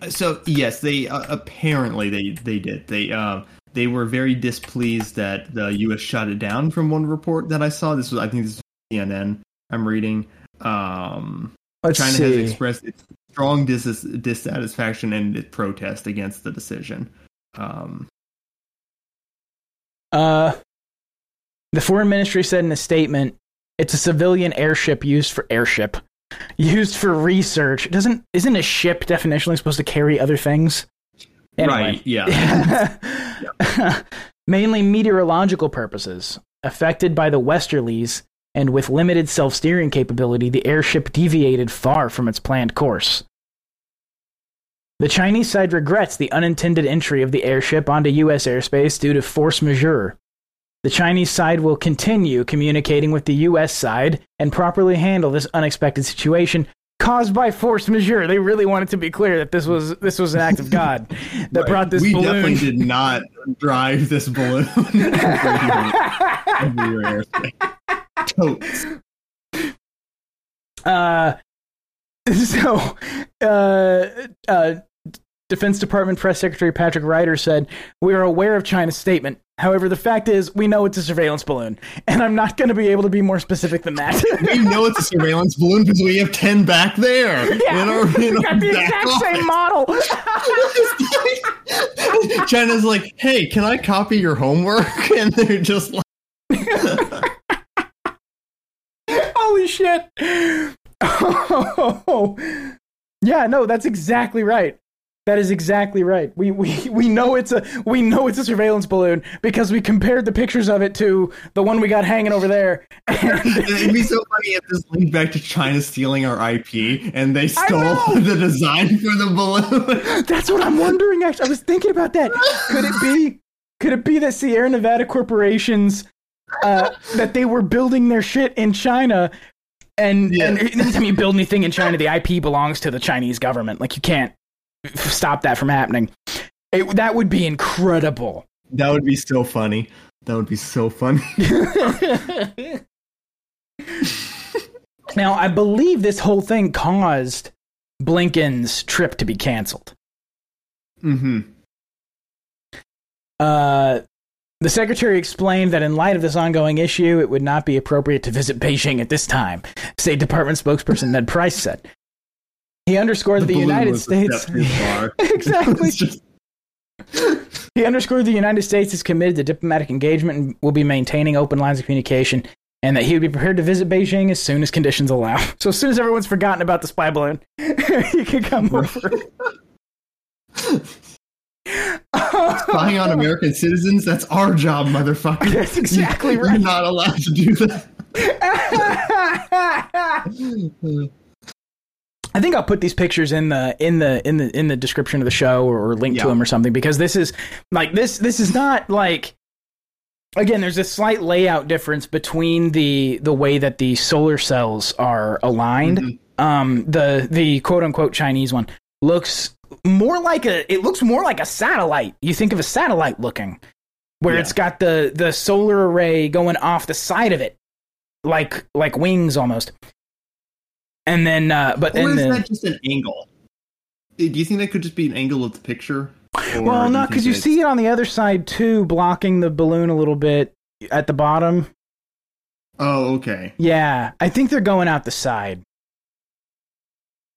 so yes, they uh, apparently they they did. They uh, they were very displeased that the U.S. shot it down. From one report that I saw, this was I think this was CNN. I'm reading. Um, Let's China see. has expressed its strong dis- dissatisfaction and protest against the decision. Um, uh, The foreign ministry said in a statement, "It's a civilian airship used for airship, used for research. Doesn't isn't a ship definitionally supposed to carry other things? Anyway. Right. Yeah. Mainly meteorological purposes. Affected by the westerlies and with limited self-steering capability, the airship deviated far from its planned course. The Chinese side regrets the unintended entry of the airship onto U.S. airspace due to force majeure. The Chinese side will continue communicating with the U.S. side and properly handle this unexpected situation caused by force majeure. They really wanted to be clear that this was this was an act of God that Right. brought this we balloon. definitely did not drive this balloon. Totes. Uh, so, uh, uh, Defense Department Press Secretary Patrick Ryder said, We are aware of China's statement. However, the fact is, we know it's a surveillance balloon, and I'm not going to be able to be more specific than that. We know it's a surveillance balloon because we have ten back there. yeah, in our, in got the exact office. same model. China's like, hey, can I copy your homework? And they're just like, Holy shit! Oh, yeah, no, that's exactly right. That is exactly right. We, we we know it's a we know it's a surveillance balloon because we compared the pictures of it to the one we got hanging over there. And it'd be so funny if this linked back to China stealing our IP and they stole the design for the balloon. that's what I'm wondering. Actually, I was thinking about that. Could it be? Could it be that Sierra Nevada corporations uh, that they were building their shit in China? And, Yeah. and anytime you build anything in China, the IP belongs to the Chinese government. Like you can't stop that from happening. It, that would be incredible. That would be so funny. That would be so funny. now, I believe this whole thing caused Blinken's trip to be canceled. hmm Uh, the secretary explained that in light of this ongoing issue, it would not be appropriate to visit Beijing at this time, State Department spokesperson Ned Price said. He underscored that the United States. step too far. exactly. Just- He underscored the United States is committed to diplomatic engagement and will be maintaining open lines of communication, and that he would be prepared to visit Beijing as soon as conditions allow. So as soon as everyone's forgotten about the spy balloon, he can come over. Spying on American citizens, that's our job, motherfucker. That's exactly You're not allowed to do that. I think I'll put these pictures in the in the in the in the description of the show or, or link to them or something because this is like this this is not like again there's a slight layout difference between the the way that the solar cells are aligned Mhm. um the the quote unquote chinese one looks more like a it looks more like a satellite you think of a satellite looking where Yeah. it's got the the solar array going off the side of it like like wings almost and then uh but Or then is the, that just an angle? Do you think that could just be an angle of the picture? Well not because you see it on the other side too blocking the balloon a little bit at the bottom Oh, okay. Yeah, I think they're going out the side.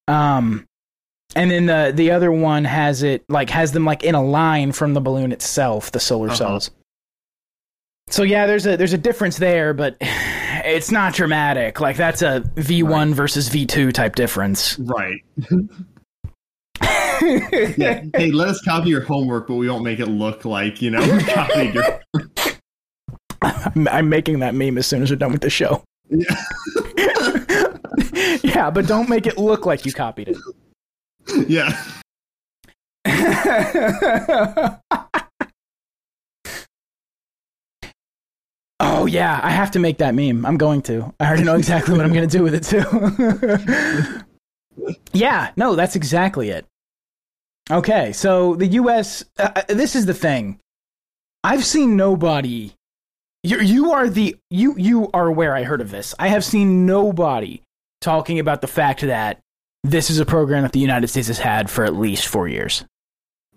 Um, and then the the other one has it like has them like in a line from the balloon itself, the solar Uh-huh. cells. So yeah, there's a there's a difference there, but it's not dramatic. Like that's a V1 versus V2 type difference. Right. Yeah. hey, let us copy your homework, but we won't make it look like, you know, we copied your. I'm, I'm making that meme as soon as we're done with the show. Yeah. yeah, but don't make it look like you copied it. yeah. Oh yeah, I have to make that meme. I'm going to. I already know exactly what I'm going to do with it too. yeah, no, that's exactly it. Okay, so the U.S. Uh, uh, this is the thing. I've seen nobody. You you are the you you are aware. I heard of this. I have seen nobody talking about the fact that this is a program that the United States has had for at least four years.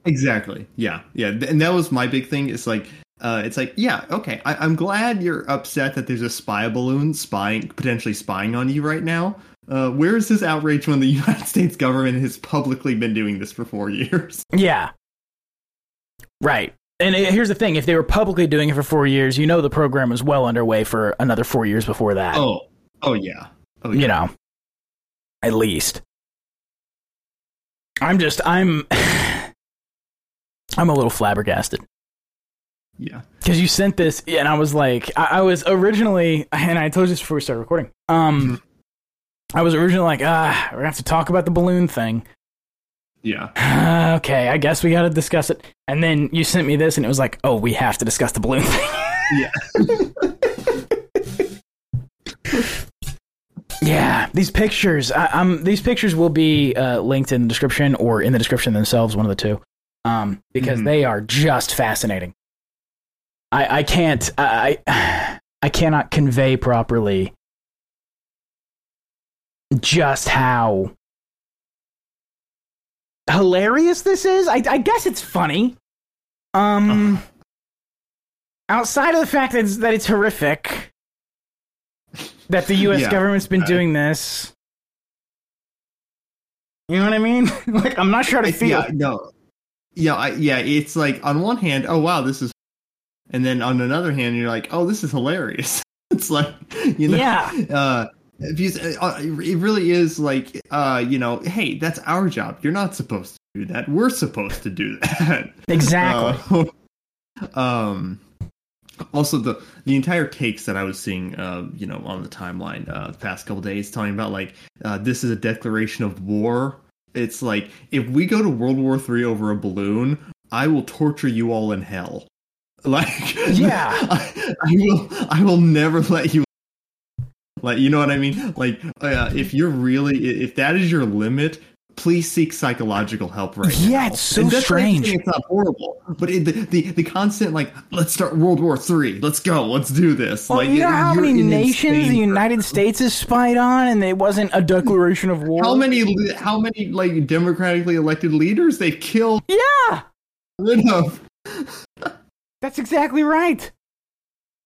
Exactly. Yeah. Yeah. And that was my big thing. It's like, uh, it's like, yeah, okay. I- I'm glad you're upset that there's a spy balloon spying, potentially spying on you right now. Uh, where is this outrage when the United States government has publicly been doing this for four years? Yeah. Right. and it- here's the thing: if they were publicly doing it for four years, you know the program was well underway for another four years before that. Oh, oh yeah. Oh yeah. you know, at least. I'm just I'm I'm a little flabbergasted Yeah. because you sent this and I was like I, I was originally and I told you this before we started recording. Um, I was originally like ah we're gonna have to talk about the balloon thing. Yeah. okay, I guess we got to discuss it. And then you sent me this and it was like oh we have to discuss the balloon thing. Yeah. Yeah, these pictures. I, I'm these pictures will be uh, linked in the description or in the description themselves, one of the two, um, because Mhm. they are just fascinating. I I can't I I cannot convey properly just how hilarious this is. I I guess it's funny. Um, outside of the fact that it's, that it's horrific that the U.S. Yeah. government's been I- doing this. You know what I mean? like, I'm not sure how to feel. Yeah, no. Yeah, I, yeah, it's like on one hand, oh wow, this is and then on another hand you're like, oh, this is hilarious. it's like, you know, Yeah. uh because uh, it really is like uh you know, hey, that's our job. You're not supposed to do that. We're supposed to do that. Exactly. Uh, um also the the entire takes that I was seeing uh you know on the timeline uh the past couple days talking about like uh this is a declaration of war. It's like if we go to World War Three over a balloon, I will torture you all in hell. Like Yeah. I, I will I will never let you like you know what I mean? Like uh, if you're really if that is your limit, please seek psychological help right now. Yeah, it's so strange. It's not horrible, but it, the, the the constant like let's start World War Three. Let's go. Let's do this. well, like you know how many nations the United States is spied on, and it wasn't a declaration of war. How many how many like democratically elected leaders they've killed Yeah, rid of, that's exactly right.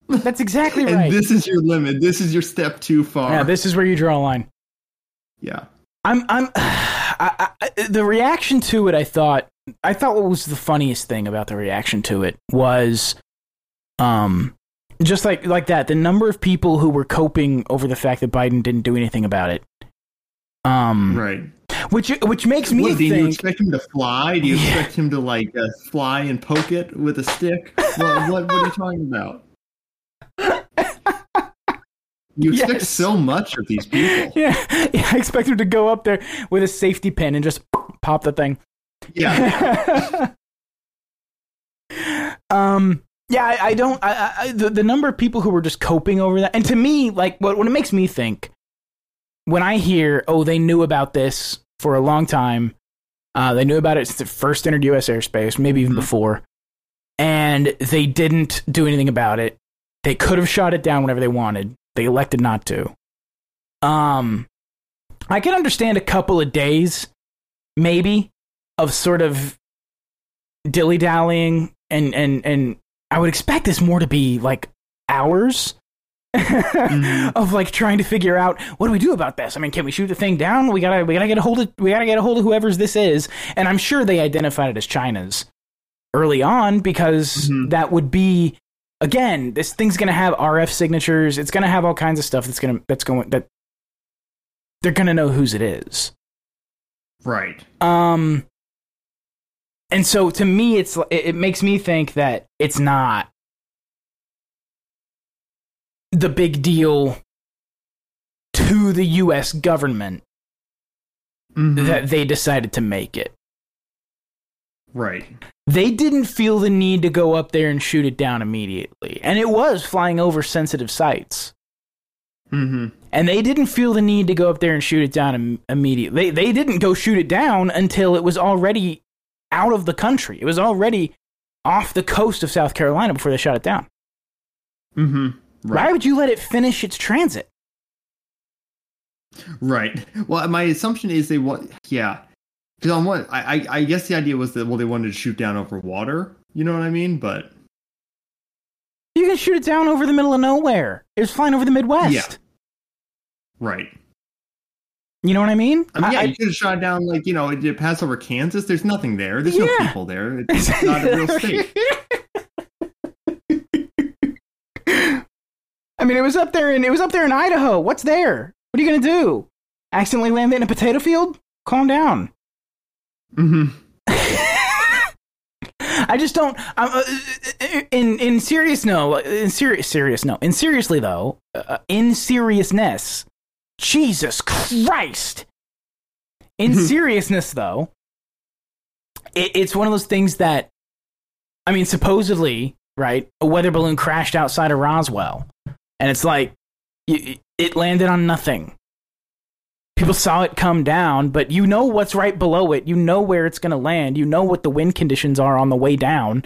That's exactly right. and this is your limit. This is your step too far. yeah, this is where you draw a line. yeah. I'm I'm I, I, the reaction to it. I thought I thought what was the funniest thing about the reaction to it was, um, just like like that. The number of people who were coping over the fact that Biden didn't do anything about it. Um, Right. Which which makes me What, do you expect him to fly? Do you Yeah. expect him to like uh, fly and poke it with a stick? What, what, what are you talking about? You expect Yes. so much of these people. Yeah, yeah, I expect him to go up there with a safety pin and just pop the thing. Yeah. um yeah i, I don't I, I the, the number of people who were just coping over that and to me like what, what it makes me think when i hear oh they knew about this for a long time. Uh, they knew about it since it first entered us airspace maybe even Mhm. before. And they didn't do anything about it. They could have shot it down whenever they wanted. They elected not to. Um i can understand a couple of days maybe of sort of dilly dallying and and and I would expect this more to be like hours of like trying to figure out what do we do about this. I mean, can we shoot the thing down? We gotta we gotta get a hold of we gotta get a hold of whoever's this is, and I'm sure they identified it as China's early on because Mhm. that would be again this thing's gonna have RF signatures. It's gonna have all kinds of stuff that's gonna that's going that they're gonna know whose it is. right. Um, and so to me, it's it, it makes me think that it's not the big deal to the U.S. government Mhm. that they decided to make it. right. They didn't feel the need to go up there and shoot it down immediately, and it was flying over sensitive sites. hmm And they didn't feel the need to go up there and shoot it down Im- immediately. They, they didn't go shoot it down until it was already out of the country. It was already off the coast of South Carolina before they shot it down. Hmm Why would you let it finish its transit? Right. Well, my assumption is they want. Yeah. Because on what I, I I guess the idea was that well they wanted to shoot down over water. You know what I mean? But You can shoot it down over the middle of nowhere. It was flying over the Midwest. Yeah. right. You know what I mean? I mean, yeah, I- you could have shot down like you know it, it passed over Kansas. There's nothing there. There's no people there. It's not a real state. I mean, it was up there in it was up there in Idaho. What's there? What are you gonna do? Accidentally land it in a potato field? Calm down. hmm I just don't. I'm, uh, in in serious no, in serious serious no, in seriously though, uh, in seriousness, Jesus Christ. In seriousness though, it, it's one of those things that, I mean, supposedly, right? A weather balloon crashed outside of Roswell, and it's like it landed on nothing. People saw it come down, but you know what's right below it. You know where it's going to land. You know what the wind conditions are on the way down.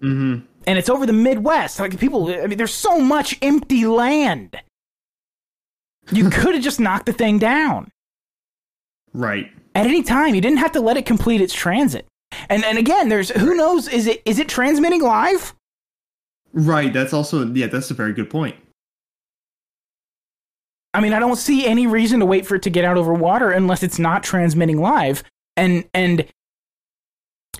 hmm And it's over the Midwest. Like people, I mean, there's so much empty land. You could have just knocked the thing down Right. at any time. You didn't have to let it complete its transit. And and again, there's who knows? Is it is it transmitting live? Right. That's also yeah. That's a very good point. I mean, I don't see any reason to wait for it to get out over water unless it's not transmitting live. And and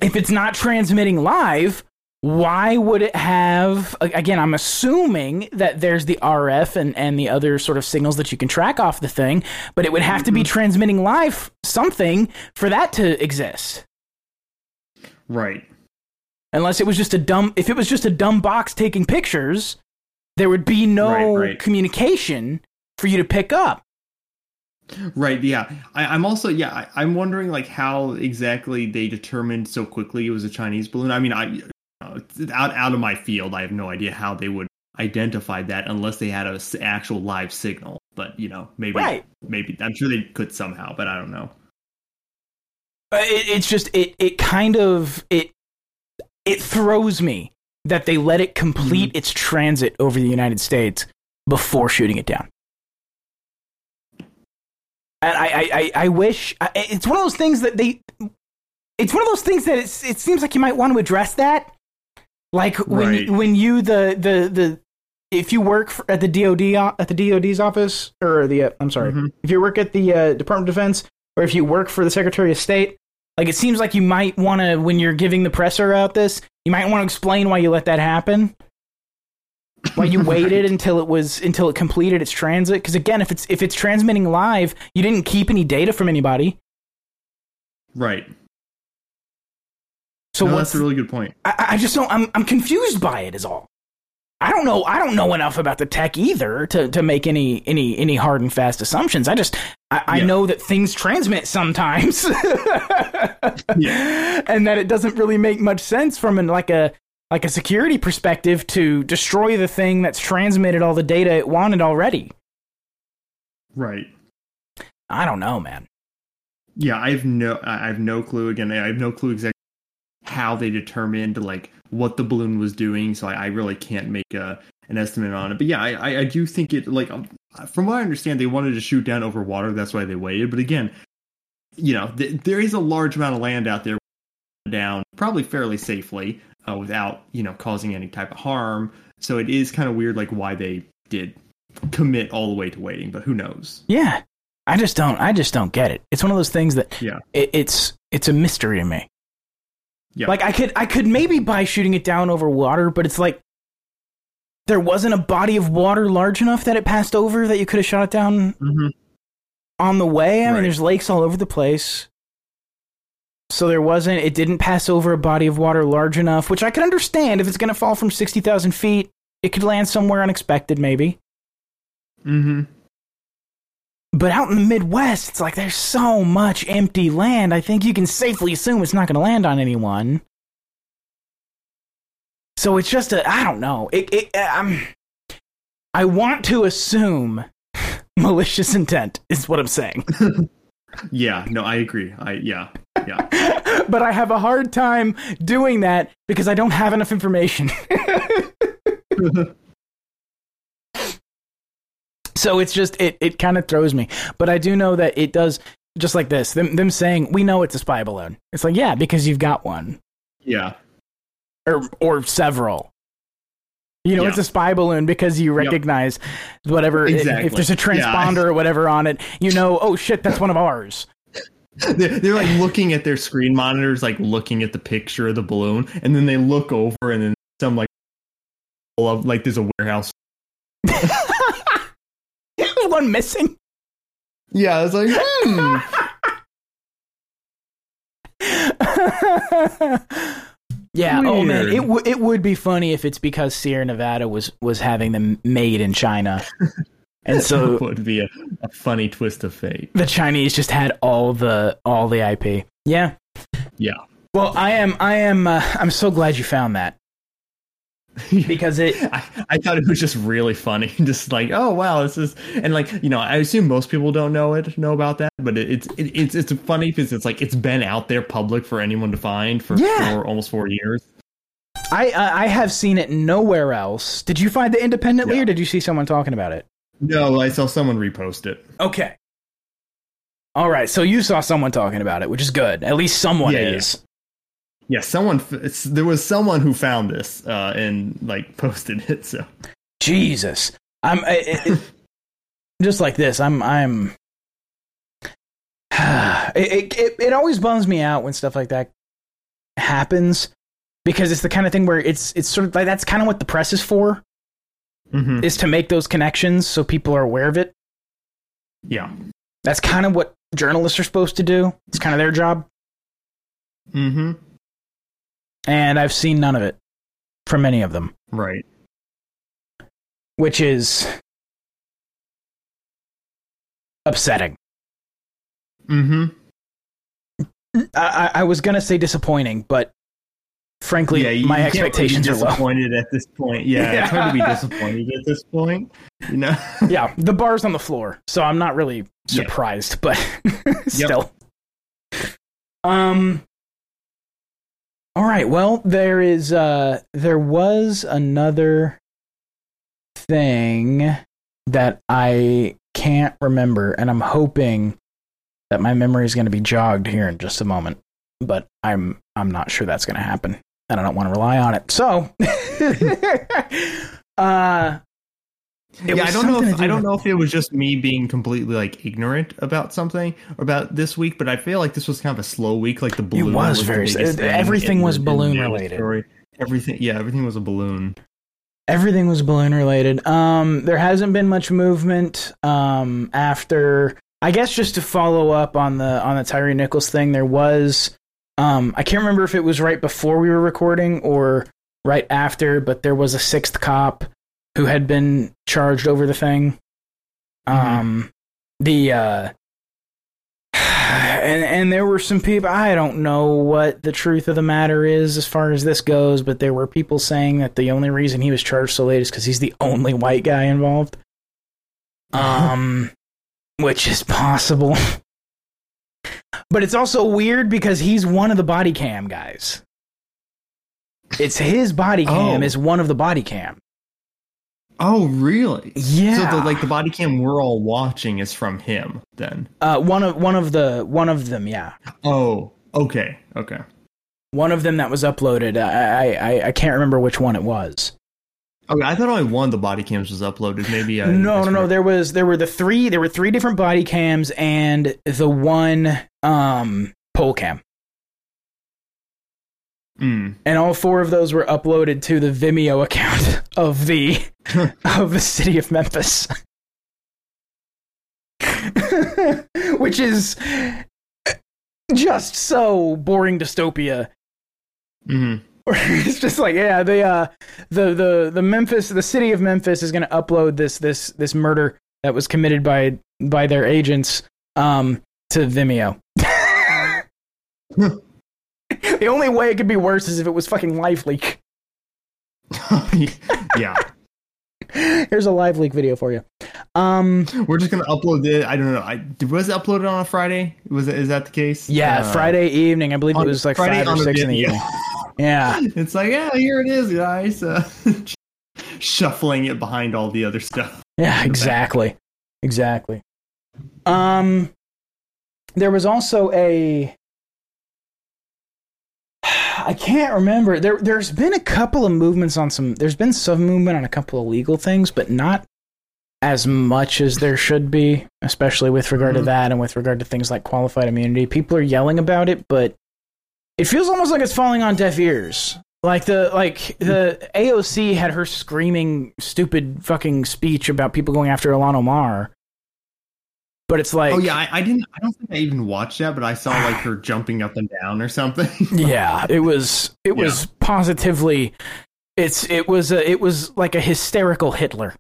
if it's not transmitting live, why would it have again, I'm assuming that there's the RF and, and the other sort of signals that you can track off the thing, but it would have to be mm-hmm. transmitting live something for that to exist. Right. Unless it was just a dumb if it was just a dumb box taking pictures, there would be no Right, right. communication for you to pick up. Right. Yeah. I, I'm also yeah. I, I'm wondering like how exactly they determined so quickly it was a Chinese balloon. I mean, I uh, out out of my field. I have no idea how they would identify that unless they had a s- actual live signal. But you know, maybe Right. maybe I'm sure they could somehow, but I don't know. It, it's just it it kind of it it throws me that they let it complete its transit over the United States before shooting it down. And I I, I, I wish I, it's one of those things that they it's one of those things that it's, it seems like you might want to address that like when Right. when you the the the if you work for, at the DoD at the DoD's office or the uh, I'm sorry Mhm. if you work at the uh, Department of Defense or if you work for the Secretary of State like it seems like you might want to when you're giving the presser out this you might want to explain why you let that happen why you waited until it was until it completed its transit because again if it's if it's transmitting live you didn't keep any data from anybody Right. so no, that's a really good point. I, I just don't. I'm I'm confused by it. Is all. I don't know. I don't know enough about the tech either to, to make any any any hard and fast assumptions. I just I, I Yeah. know that things transmit sometimes, Yeah. and that it doesn't really make much sense from an like a like a security perspective to destroy the thing that's transmitted all the data it wanted already. Right. I don't know, man. Yeah, I have no, I have no clue. Again, I have no clue exactly how they determined like what the balloon was doing. So I, I really can't make a, an estimate on it. But yeah, I, I, I do think it like um, from what I understand, they wanted to shoot down over water. That's why they waited. But again, you know, th- there is a large amount of land out there down probably fairly safely uh, without you know causing any type of harm. So it is kind of weird, like why they did commit all the way to waiting. But who knows? Yeah, I just don't. I just don't get it. It's one of those things that Yeah. it, it's it's a mystery to me. Yeah. Like I could I could maybe buy shooting it down over water, but it's like there wasn't a body of water large enough that it passed over that you could have shot it down hmm on the way. I mean, there's lakes all over the place. So there wasn't it didn't pass over a body of water large enough, which I could understand if it's gonna fall from sixty thousand feet, it could land somewhere unexpected maybe. Mm hmm. But out in the Midwest, it's like there's so much empty land. I think you can safely assume it's not going to land on anyone. So it's just a I don't know. It, it I'm I want to assume malicious intent is what I'm saying. Yeah. No, I agree. I yeah. Yeah. but I have a hard time doing that because I don't have enough information. so it's just it it kind of throws me. But I do know that it does just like this. Them them saying we know it's a spy balloon. It's like yeah, because you've got one Yeah. Or or several. You know, Yeah. it's a spy balloon because you recognize whatever i- if there's a Yeah. transponder or whatever on it. You know, oh shit, that's one of ours. They're, they're like looking at their screen monitors, like looking at the picture of the balloon, and then they look over, and then some like, like there's a warehouse One missing. Yeah, I was like, hmm. yeah. Oh man, it w- it would be funny if it's because Sierra Nevada was was having them made in China, and so that would be a, a funny twist of fate. the Chinese just had all the all the IP. Yeah. Yeah. Well, I am I am uh, I'm so glad you found that because it I, I thought it was just really funny. Just like, oh wow, this is and like you know, I assume most people don't know it, know about that, but it, it's it, it's it's funny because it's like it's been out there public for anyone to find for Yeah. almost four years. I I I have seen it nowhere else. Did you find it independently Yeah. or did you see someone talking about it? No, I saw someone repost it. Okay. All right, so you saw someone talking about it, which is good. At least someone yeah. is. Yeah, someone there was someone who found this uh, and like posted it. So Jesus, I'm I- it, just like this. I'm I'm. It, it it always bums me out when stuff like that happens because it's the kind of thing where it's it's sort of like that's kind of what the press is for Mhm. is to make those connections so people are aware of it. yeah, That's kind of what journalists are supposed to do. It's kind of their job, mm-hmm. And I've seen none of it from any of them, right. which is upsetting. Mm-hmm. I, I, was gonna say disappointing, but frankly, yeah, you, my you can't really be expectations are low. disappointed at this point. Yeah, Yeah. it's hard to be disappointed at this point. You know. yeah, the bar's on the floor, so I'm not really Yeah. surprised, but still. Um. All right. Well, there is. Uh, there was another thing that I can't remember, and I'm hoping that my memory is going to be jogged here in just a moment. But I'm I'm not sure that's going to happen, and I don't want to rely on it. So, uh, it yeah, I don't know. If, do I don't with- know if it was just me being completely like ignorant about something or about this week, but I feel like this was kind of a slow week. Like the balloon was the very- biggest thing everything in was the- balloon related. story. Everything, yeah, everything was a balloon. everything was balloon related. Um, there hasn't been much movement um, after. I guess just to follow up on the on the Tyre Nichols thing, there was. Um, I can't remember if it was right before we were recording or right after, but there was a sixth cop who had been charged over the thing. Um, the uh, and and there were some people. I don't know what the truth of the matter is as far as this goes, but there were people saying that the only reason he was charged so late is because he's the only white guy involved. Um, which is possible. But it's also weird because he's one of the body cam guys. It's his body cam Oh. is one of the body cam. Oh, really? Yeah. So the like the body cam we're all watching is from him then. uh, one of one of the one of them, yeah. Oh, okay, okay. One of them that was uploaded. I I, I can't remember which one it was. Okay, I thought only one of the body cams was uploaded. Maybe I no, no, no. There was there were the three. There were three different body cams and the one um pole cam, Mm. and all four of those were uploaded to the Vimeo account of the of the city of Memphis, which is just so boring dystopia. hmm it's just like yeah the uh the the the memphis the city of memphis is going to upload this this this murder that was committed by by their agents um to vimeo the only way it could be worse is if it was fucking live leak yeah, here's a live leak video for you um we're just gonna upload it. I don't know. I was it uploaded on a Friday? Was it? Is that the case? yeah Uh, friday evening i believe it was like Friday five or six in the evening yeah It's like, yeah, here it is, guys. Uh, shuffling it behind all the other stuff. Yeah, exactly. Exactly. Um there was also a I can't remember. There there's been a couple of movements on some there's been some movement on a couple of legal things, but not as much as there should be, especially with regard to Mhm. that and with regard to things like qualified immunity. People are yelling about it, but it feels almost like it's falling on deaf ears. Like the like the AOC had her screaming stupid fucking speech about people going after Ilhan Omar. But it's like oh yeah, I, I didn't. I don't think I even watched that, but I saw like her jumping up and down or something. yeah, it was it was positively it's it was a, it was like a hysterical Hitler.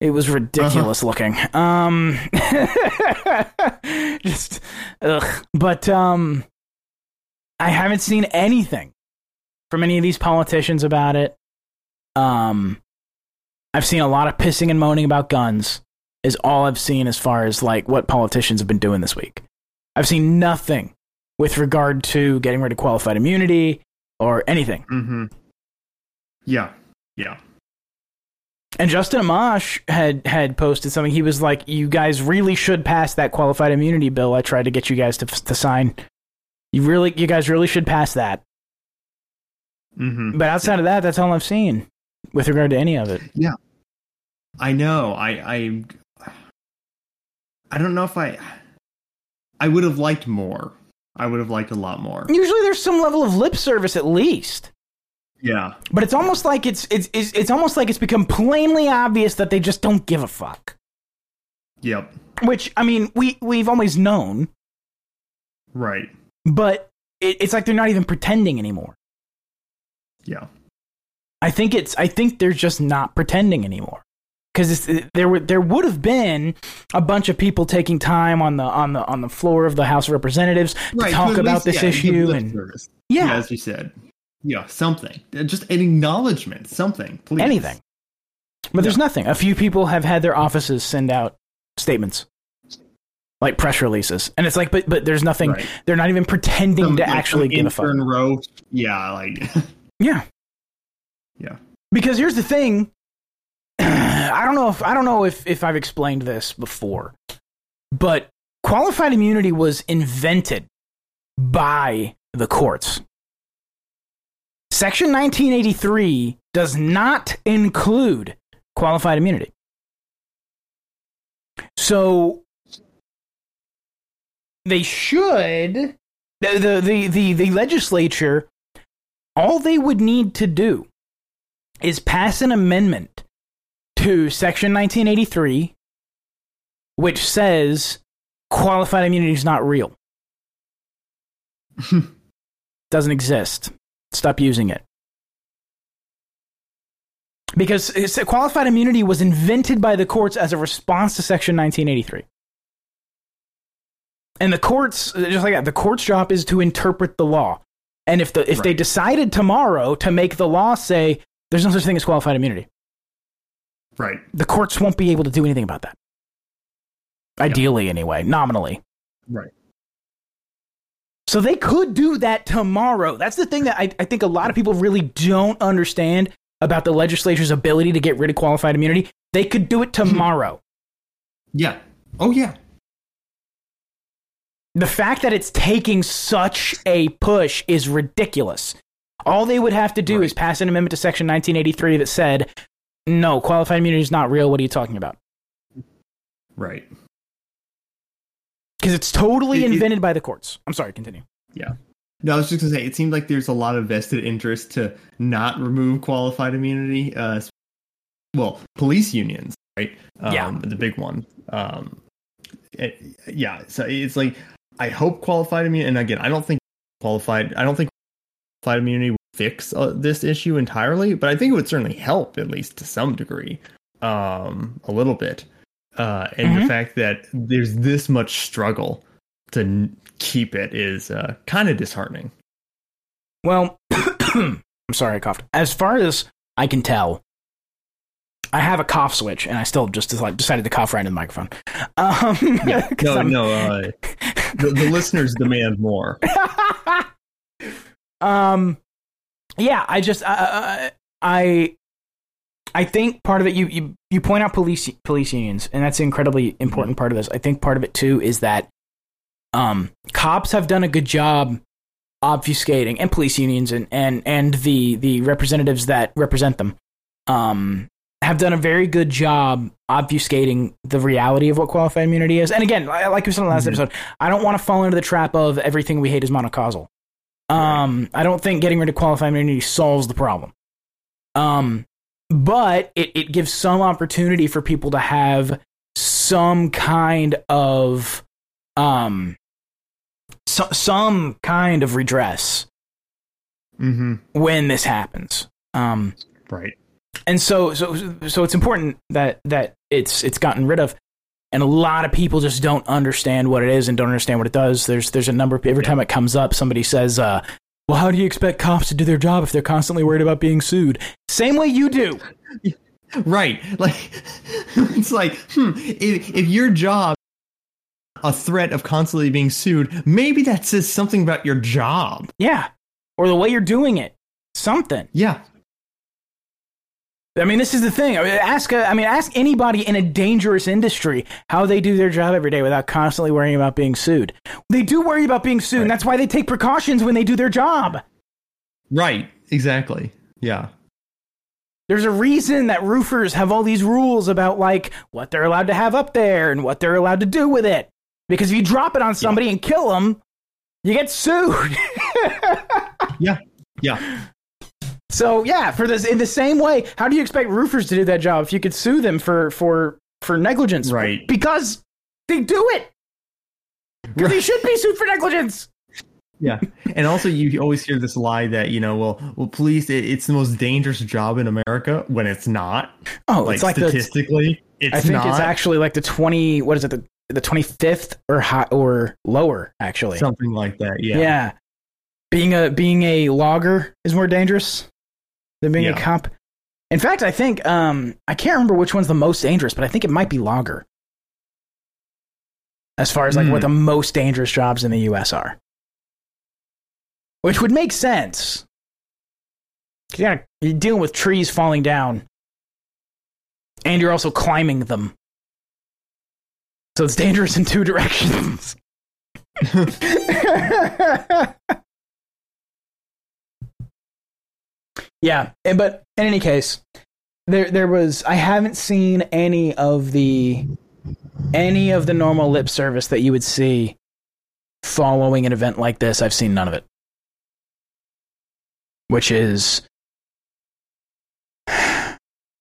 It was ridiculous looking. Um just ugh. But um I haven't seen anything from any of these politicians about it. Um I've seen a lot of pissing and moaning about guns is all I've seen as far as like what politicians have been doing this week. I've seen nothing with regard to getting rid of qualified immunity or anything. mm-hmm. Yeah, yeah. And Justin Amash had had posted something. He was like, "You guys really should pass that qualified immunity bill. I tried to get you guys to to sign. You really, you guys really should pass that." Mm-hmm. But outside of that, that's all I've seen with regard to any of it. Yeah, I know. I I I don't know if I I would have liked more. I would have liked a lot more. Usually, there's some level of lip service at least. Yeah. But it's almost like it's it's it's, it's almost like it's become plainly obvious that they just don't give a fuck. Yep. Which I mean, we we've always known, Right. but it, it's like they're not even pretending anymore. Yeah. I think it's I think they're just not pretending anymore. Because there were there would have been a bunch of people taking time on the on the on the floor of the House of Representatives to Right. talk at about least, this yeah, issue and service. yeah, as you said. Yeah, something. Uh, just an acknowledgement. Something. Please. anything. But there's nothing. A few people have had their offices send out statements, like press releases, and it's like, but but there's nothing. Right. They're not even pretending Some, to like, actually give a fuck. Yeah, like Yeah. Yeah. Because here's the thing. I don't know if I don't know if, if I've explained this before, but qualified immunity was invented by the courts. Section 1983 does not include qualified immunity. So they should the the the the, the legislature all they would need to do is pass an amendment to Section 1983, which says qualified immunity is not real. Hmm. Doesn't exist. Stop using it. Because qualified immunity was invented by the courts as a response to Section 1983. And the courts, just like that, the court's job is to interpret the law. And if the if they decided tomorrow to make the law say there's no such thing as qualified immunity, right. the courts won't be able to do anything about that. Ideally, anyway, nominally. Right. So they could do that tomorrow. That's the thing that I, I think a lot of people really don't understand about the legislature's ability to get rid of qualified immunity. They could do it tomorrow. Yeah. Oh yeah. the fact that it's taking such a push is ridiculous. All they would have to do Right. is pass an amendment to Section 1983 that said, no, qualified immunity is not real. What are you talking about? Right. Because it's totally It- it- invented by the courts. I'm sorry, continue. Yeah. No, I was just gonna say it seemed like there's a lot of vested interest to not remove qualified immunity. Uh, well, police unions, right? Um, Yeah. the big one. Um, it- yeah. So it's like I hope qualified immunity, and again, I don't think qualified. I don't think qualified immunity fix uh, this issue entirely, but I think it would certainly help at least to some degree, um, a little bit. Uh, and Mhm. the fact that there's this much struggle to n- keep it is uh, kind of disheartening. Well, I'm sorry, I coughed. As far as I can tell, I have a cough switch, and I still just decided decided to cough right into the microphone. Um, Yeah, no, I'm- no. Uh, the, the listeners demand more. um, yeah, I just uh, I I think part of it you you you point out police police unions, and that's an incredibly important part of this. I think part of it too is that um cops have done a good job obfuscating and police unions and and and the the representatives that represent them um have done a very good job obfuscating the reality of what qualified immunity is. And again, like we said in the last Mhm. episode, I don't want to fall into the trap of everything we hate is monocausal. Um, I don't think getting rid of qualified immunity solves the problem. Um, but it, it gives some opportunity for people to have some kind of um so, some kind of redress Mm-hmm. when this happens. Um, Right. and so so so it's important that that it's it's gotten rid of and a lot of people just don't understand what it is and don't understand what it does there's there's a number of every Yeah. time it comes up somebody says uh well how do you expect cops to do their job if they're constantly worried about being sued same way you do Right. Like it's like, hmm, if, if your job a threat of constantly being sued, maybe that says something about your job. yeah or the way you're doing it something Yeah. I mean, this is the thing. I mean, ask a, I mean, ask anybody in a dangerous industry how they do their job every day without constantly worrying about being sued. They do worry about being sued, and that's why they take precautions when they do their job. Right. Exactly. Yeah. There's a reason that roofers have all these rules about like what they're allowed to have up there and what they're allowed to do with it. Because if you drop it on somebody and kill them, you get sued. Yeah. Yeah. So yeah, for this in the same way, how do you expect roofers to do that job if you could sue them for for for negligence? Right. Because they do it. Because they should be sued for negligence. Yeah. And also you always hear this lie that, you know, well, well, police it, it's the most dangerous job in America when it's not. Oh, Like, it's like the statistically, it's I think not it's actually like the twenty. What is it? The the twenty fifth or high or lower actually. something like that. yeah. Yeah. being a being a logger is more dangerous than being a cop. In fact, I think um I can't remember which one's the most dangerous, but I think it might be logger. As far as like what Hmm. the most dangerous jobs in the U.S. are, which would make sense. You're, you're dealing with trees falling down, and you're also climbing them. So it's dangerous in two directions. yeah, and- but in any case, there there was I haven't seen any of the any of the normal lip service that you would see following an event like this. I've seen none of it, which is.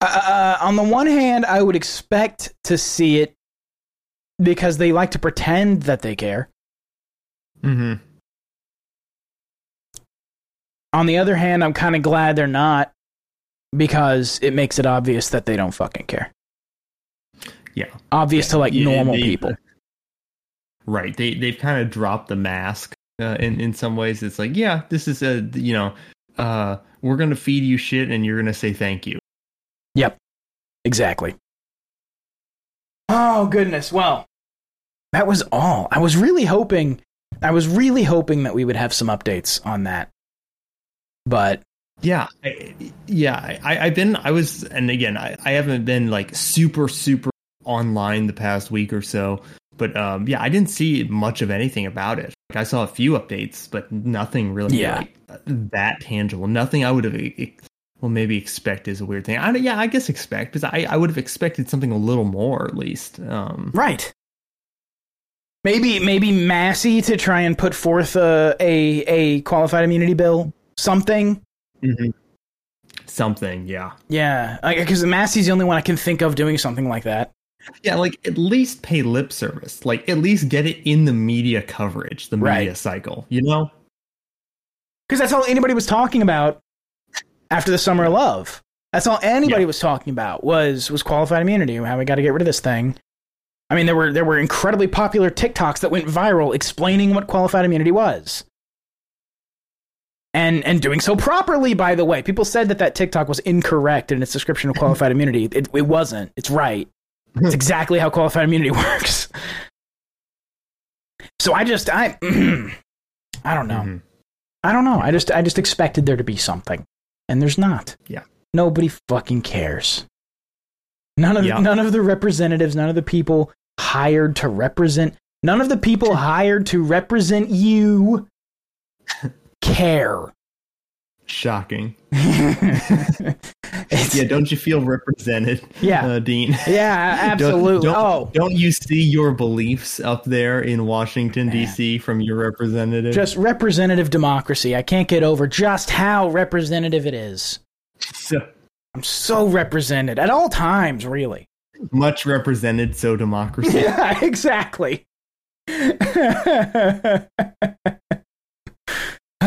Uh, on the one hand, I would expect to see it because they like to pretend that they care. hmm On the other hand, I'm kind of glad they're not because it makes it obvious that they don't fucking care. Yeah. Obvious to like Yeah, normal people. Right. They they've kind of dropped the mask uh, in in some ways. It's like, yeah, this is a you know, uh, we're gonna feed you shit and you're gonna say thank you. Yep. Exactly. Oh goodness. Well, that was all. I was really hoping I was really hoping that we would have some updates on that. But Yeah, I, yeah. I, I've been. I was, and again, I, I haven't been like super super online the past week or so. But um, yeah, I didn't see much of anything about it. Like, I saw a few updates, but nothing really Yeah. like, that tangible. Nothing I would have. Well, maybe expect is a weird thing. I don't- yeah, I guess expect because I, I would have expected something a little more at least. Um, Right. Maybe maybe Massie to try and put forth a a, a qualified immunity bill. Something. mhm. Something, yeah. Yeah, because Massie's the only one I can think of doing something like that. Yeah, like at least pay lip service. Like at least get it in the media coverage, the media Right. cycle. You know? Because that's all anybody was talking about after the summer of love. That's all anybody Yeah. was talking about was was qualified immunity. How we got to get rid of this thing. I mean, there were there were incredibly popular TikToks that went viral explaining what qualified immunity was, and and doing so properly. By the way, people said that that TikTok was incorrect in its description of qualified immunity. It, it wasn't. It's right. It's exactly how qualified immunity works. So I just I I don't know. Mhm. I don't know. I just I just expected there to be something, and there's not. Yeah. Nobody fucking cares. None of Yeah. none of the representatives, none of the people hired to represent, none of the people hired to represent you care. Shocking. Yeah, don't you feel represented? Yeah. uh, Dean. yeah, Don't- absolutely. Don't, oh, don't you see your beliefs up there in Washington D.C. from your representative? just representative democracy. I can't get over just how representative it is. so I'm so represented at all times, really. much represented, so democracy. Yeah, exactly.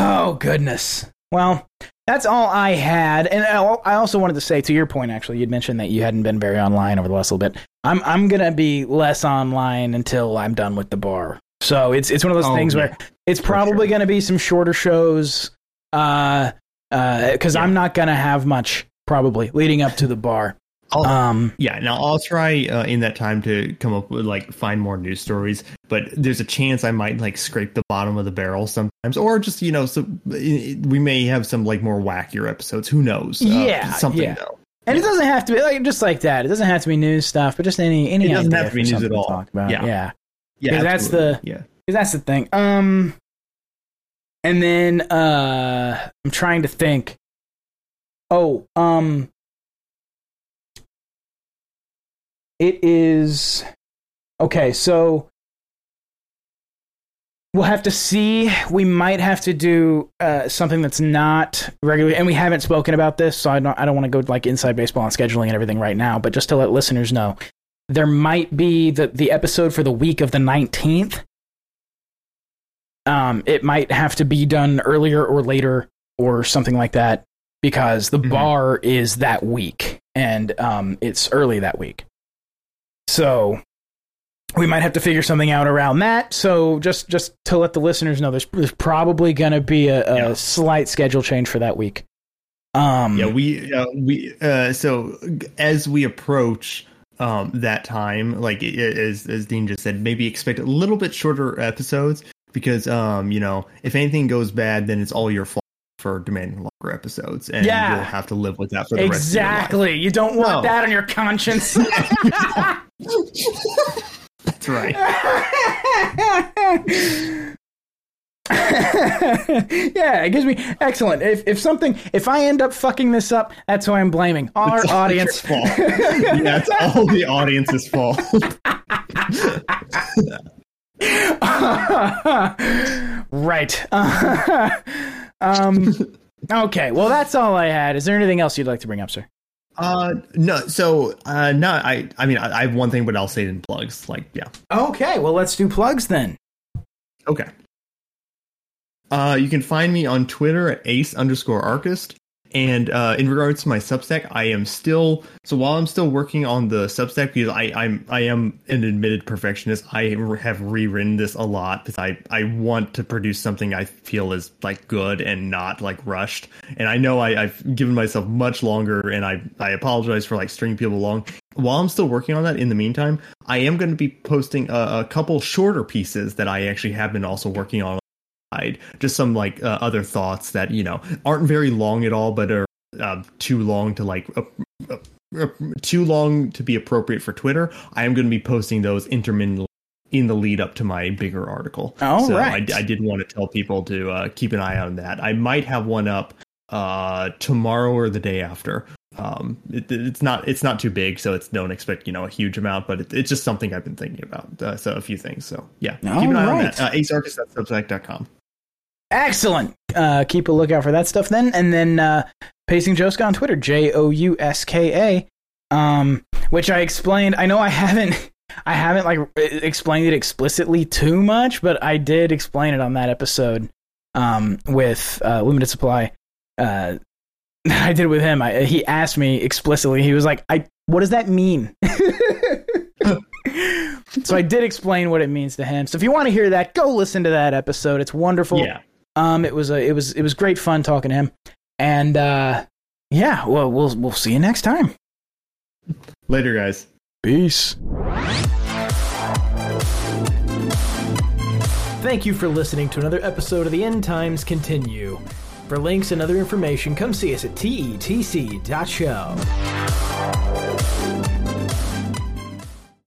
oh goodness. Well, that's all I had, and I I also wanted to say to your point. Actually, you'd mentioned that you hadn't been very online over the last little bit. I'm I'm gonna be less online until I'm done with the bar. So it's it's one of those Oh, things yeah. where it's probably gonna be some shorter shows, uh, uh, because I'm not gonna have much probably leading up to the bar. I'll- Um, Yeah, now I'll try uh, in that time to come up with like find more news stories, but there's a chance I might like scrape the bottom of the barrel sometimes, or just you know, so we may have some like more wackier episodes. Who knows? Uh, Yeah, something yeah. though. And it doesn't have to be like just like that. It doesn't have to be news stuff, but just any any. It doesn't have to be news at all. Talk about. Yeah. yeah. Yeah, that's the- yeah. that's the thing. Um, and then uh, I'm trying to think. Oh, um, it is okay. So we'll have to see. We might have to do uh, something that's not regular, and we haven't spoken about this, so I don't. I don't want to go like inside baseball on scheduling and everything right now. But just to let listeners know, there might be the the episode for the week of the 19th um, it might have to be done earlier or later or something like that because the Mhm. bar is that week and um, it's early that week. So we might have to figure something out around that. So just just to let the listeners know, there's, there's probably going to be a, a Yeah. slight schedule change for that week. Um, Yeah, we uh, we uh, so as we approach um, that time, like as as Dean just said, maybe expect a little bit shorter episodes because um you know if anything goes bad, then it's all your fault for demanding longer episodes, and Yeah. you'll have to live with that for the rest of your life. exactly. You don't want No. that on your conscience. That's right. yeah, it gives me excellent. If if something, if I end up fucking this up, that's who I'm blaming. Our It's audience. fault. yeah, it's all the audience's fault. right. Um. Okay. Well, that's all I had. Is there anything else you'd like to bring up, sir? uh, no. So, uh, no. I, I mean, I, I have one thing, but I'll say it in plugs. Like, yeah. Okay. Well, let's do plugs then. Okay. Uh, you can find me on Twitter at ace underscore archist. And uh, in regards to my Substack, I am still so while I'm still working on the Substack because I I'm I am an admitted perfectionist. I have rewritten this a lot because I I want to produce something I feel is like good and not like rushed. And I know I, I've given myself much longer, and I I apologize for like stringing people along. While I'm still working on that, in the meantime, I am going to be posting a, a couple shorter pieces that I actually have been also working on Just some like uh, other thoughts that you know aren't very long at all, but are uh, too long to like uh, uh, uh, too long to be appropriate for Twitter. I am going to be posting those intermittently in the lead up to my bigger article. All so right. I, I did want to tell people to uh, keep an eye on that. I might have one up uh, tomorrow or the day after. Um, it, it's not it's not too big, so it's don't expect you know a huge amount, but it, it's just something I've been thinking about. Uh, so a few things. So yeah, keep an eye on that. Uh, acearchist.substack.com. Excellent. Uh, keep a lookout for that stuff then. And then uh, Pacing Jouska on Twitter, J O U S K A, um, which I explained. I know I haven't. I haven't like explained it explicitly too much, but I did explain it on that episode um, with uh, Limited Supply. Uh, I did with him. I, he asked me explicitly. He was like, "I what does that mean?" so I did explain what it means to him. So if you want to hear that, go listen to that episode. It's wonderful. Yeah. Um, it was a, it was it was great fun talking to him, and uh, yeah, well, we'll we'll see you next time. Later, guys. Peace. Thank you for listening to another episode of the End Times Continue. For links and other information, come see us at tetc.show.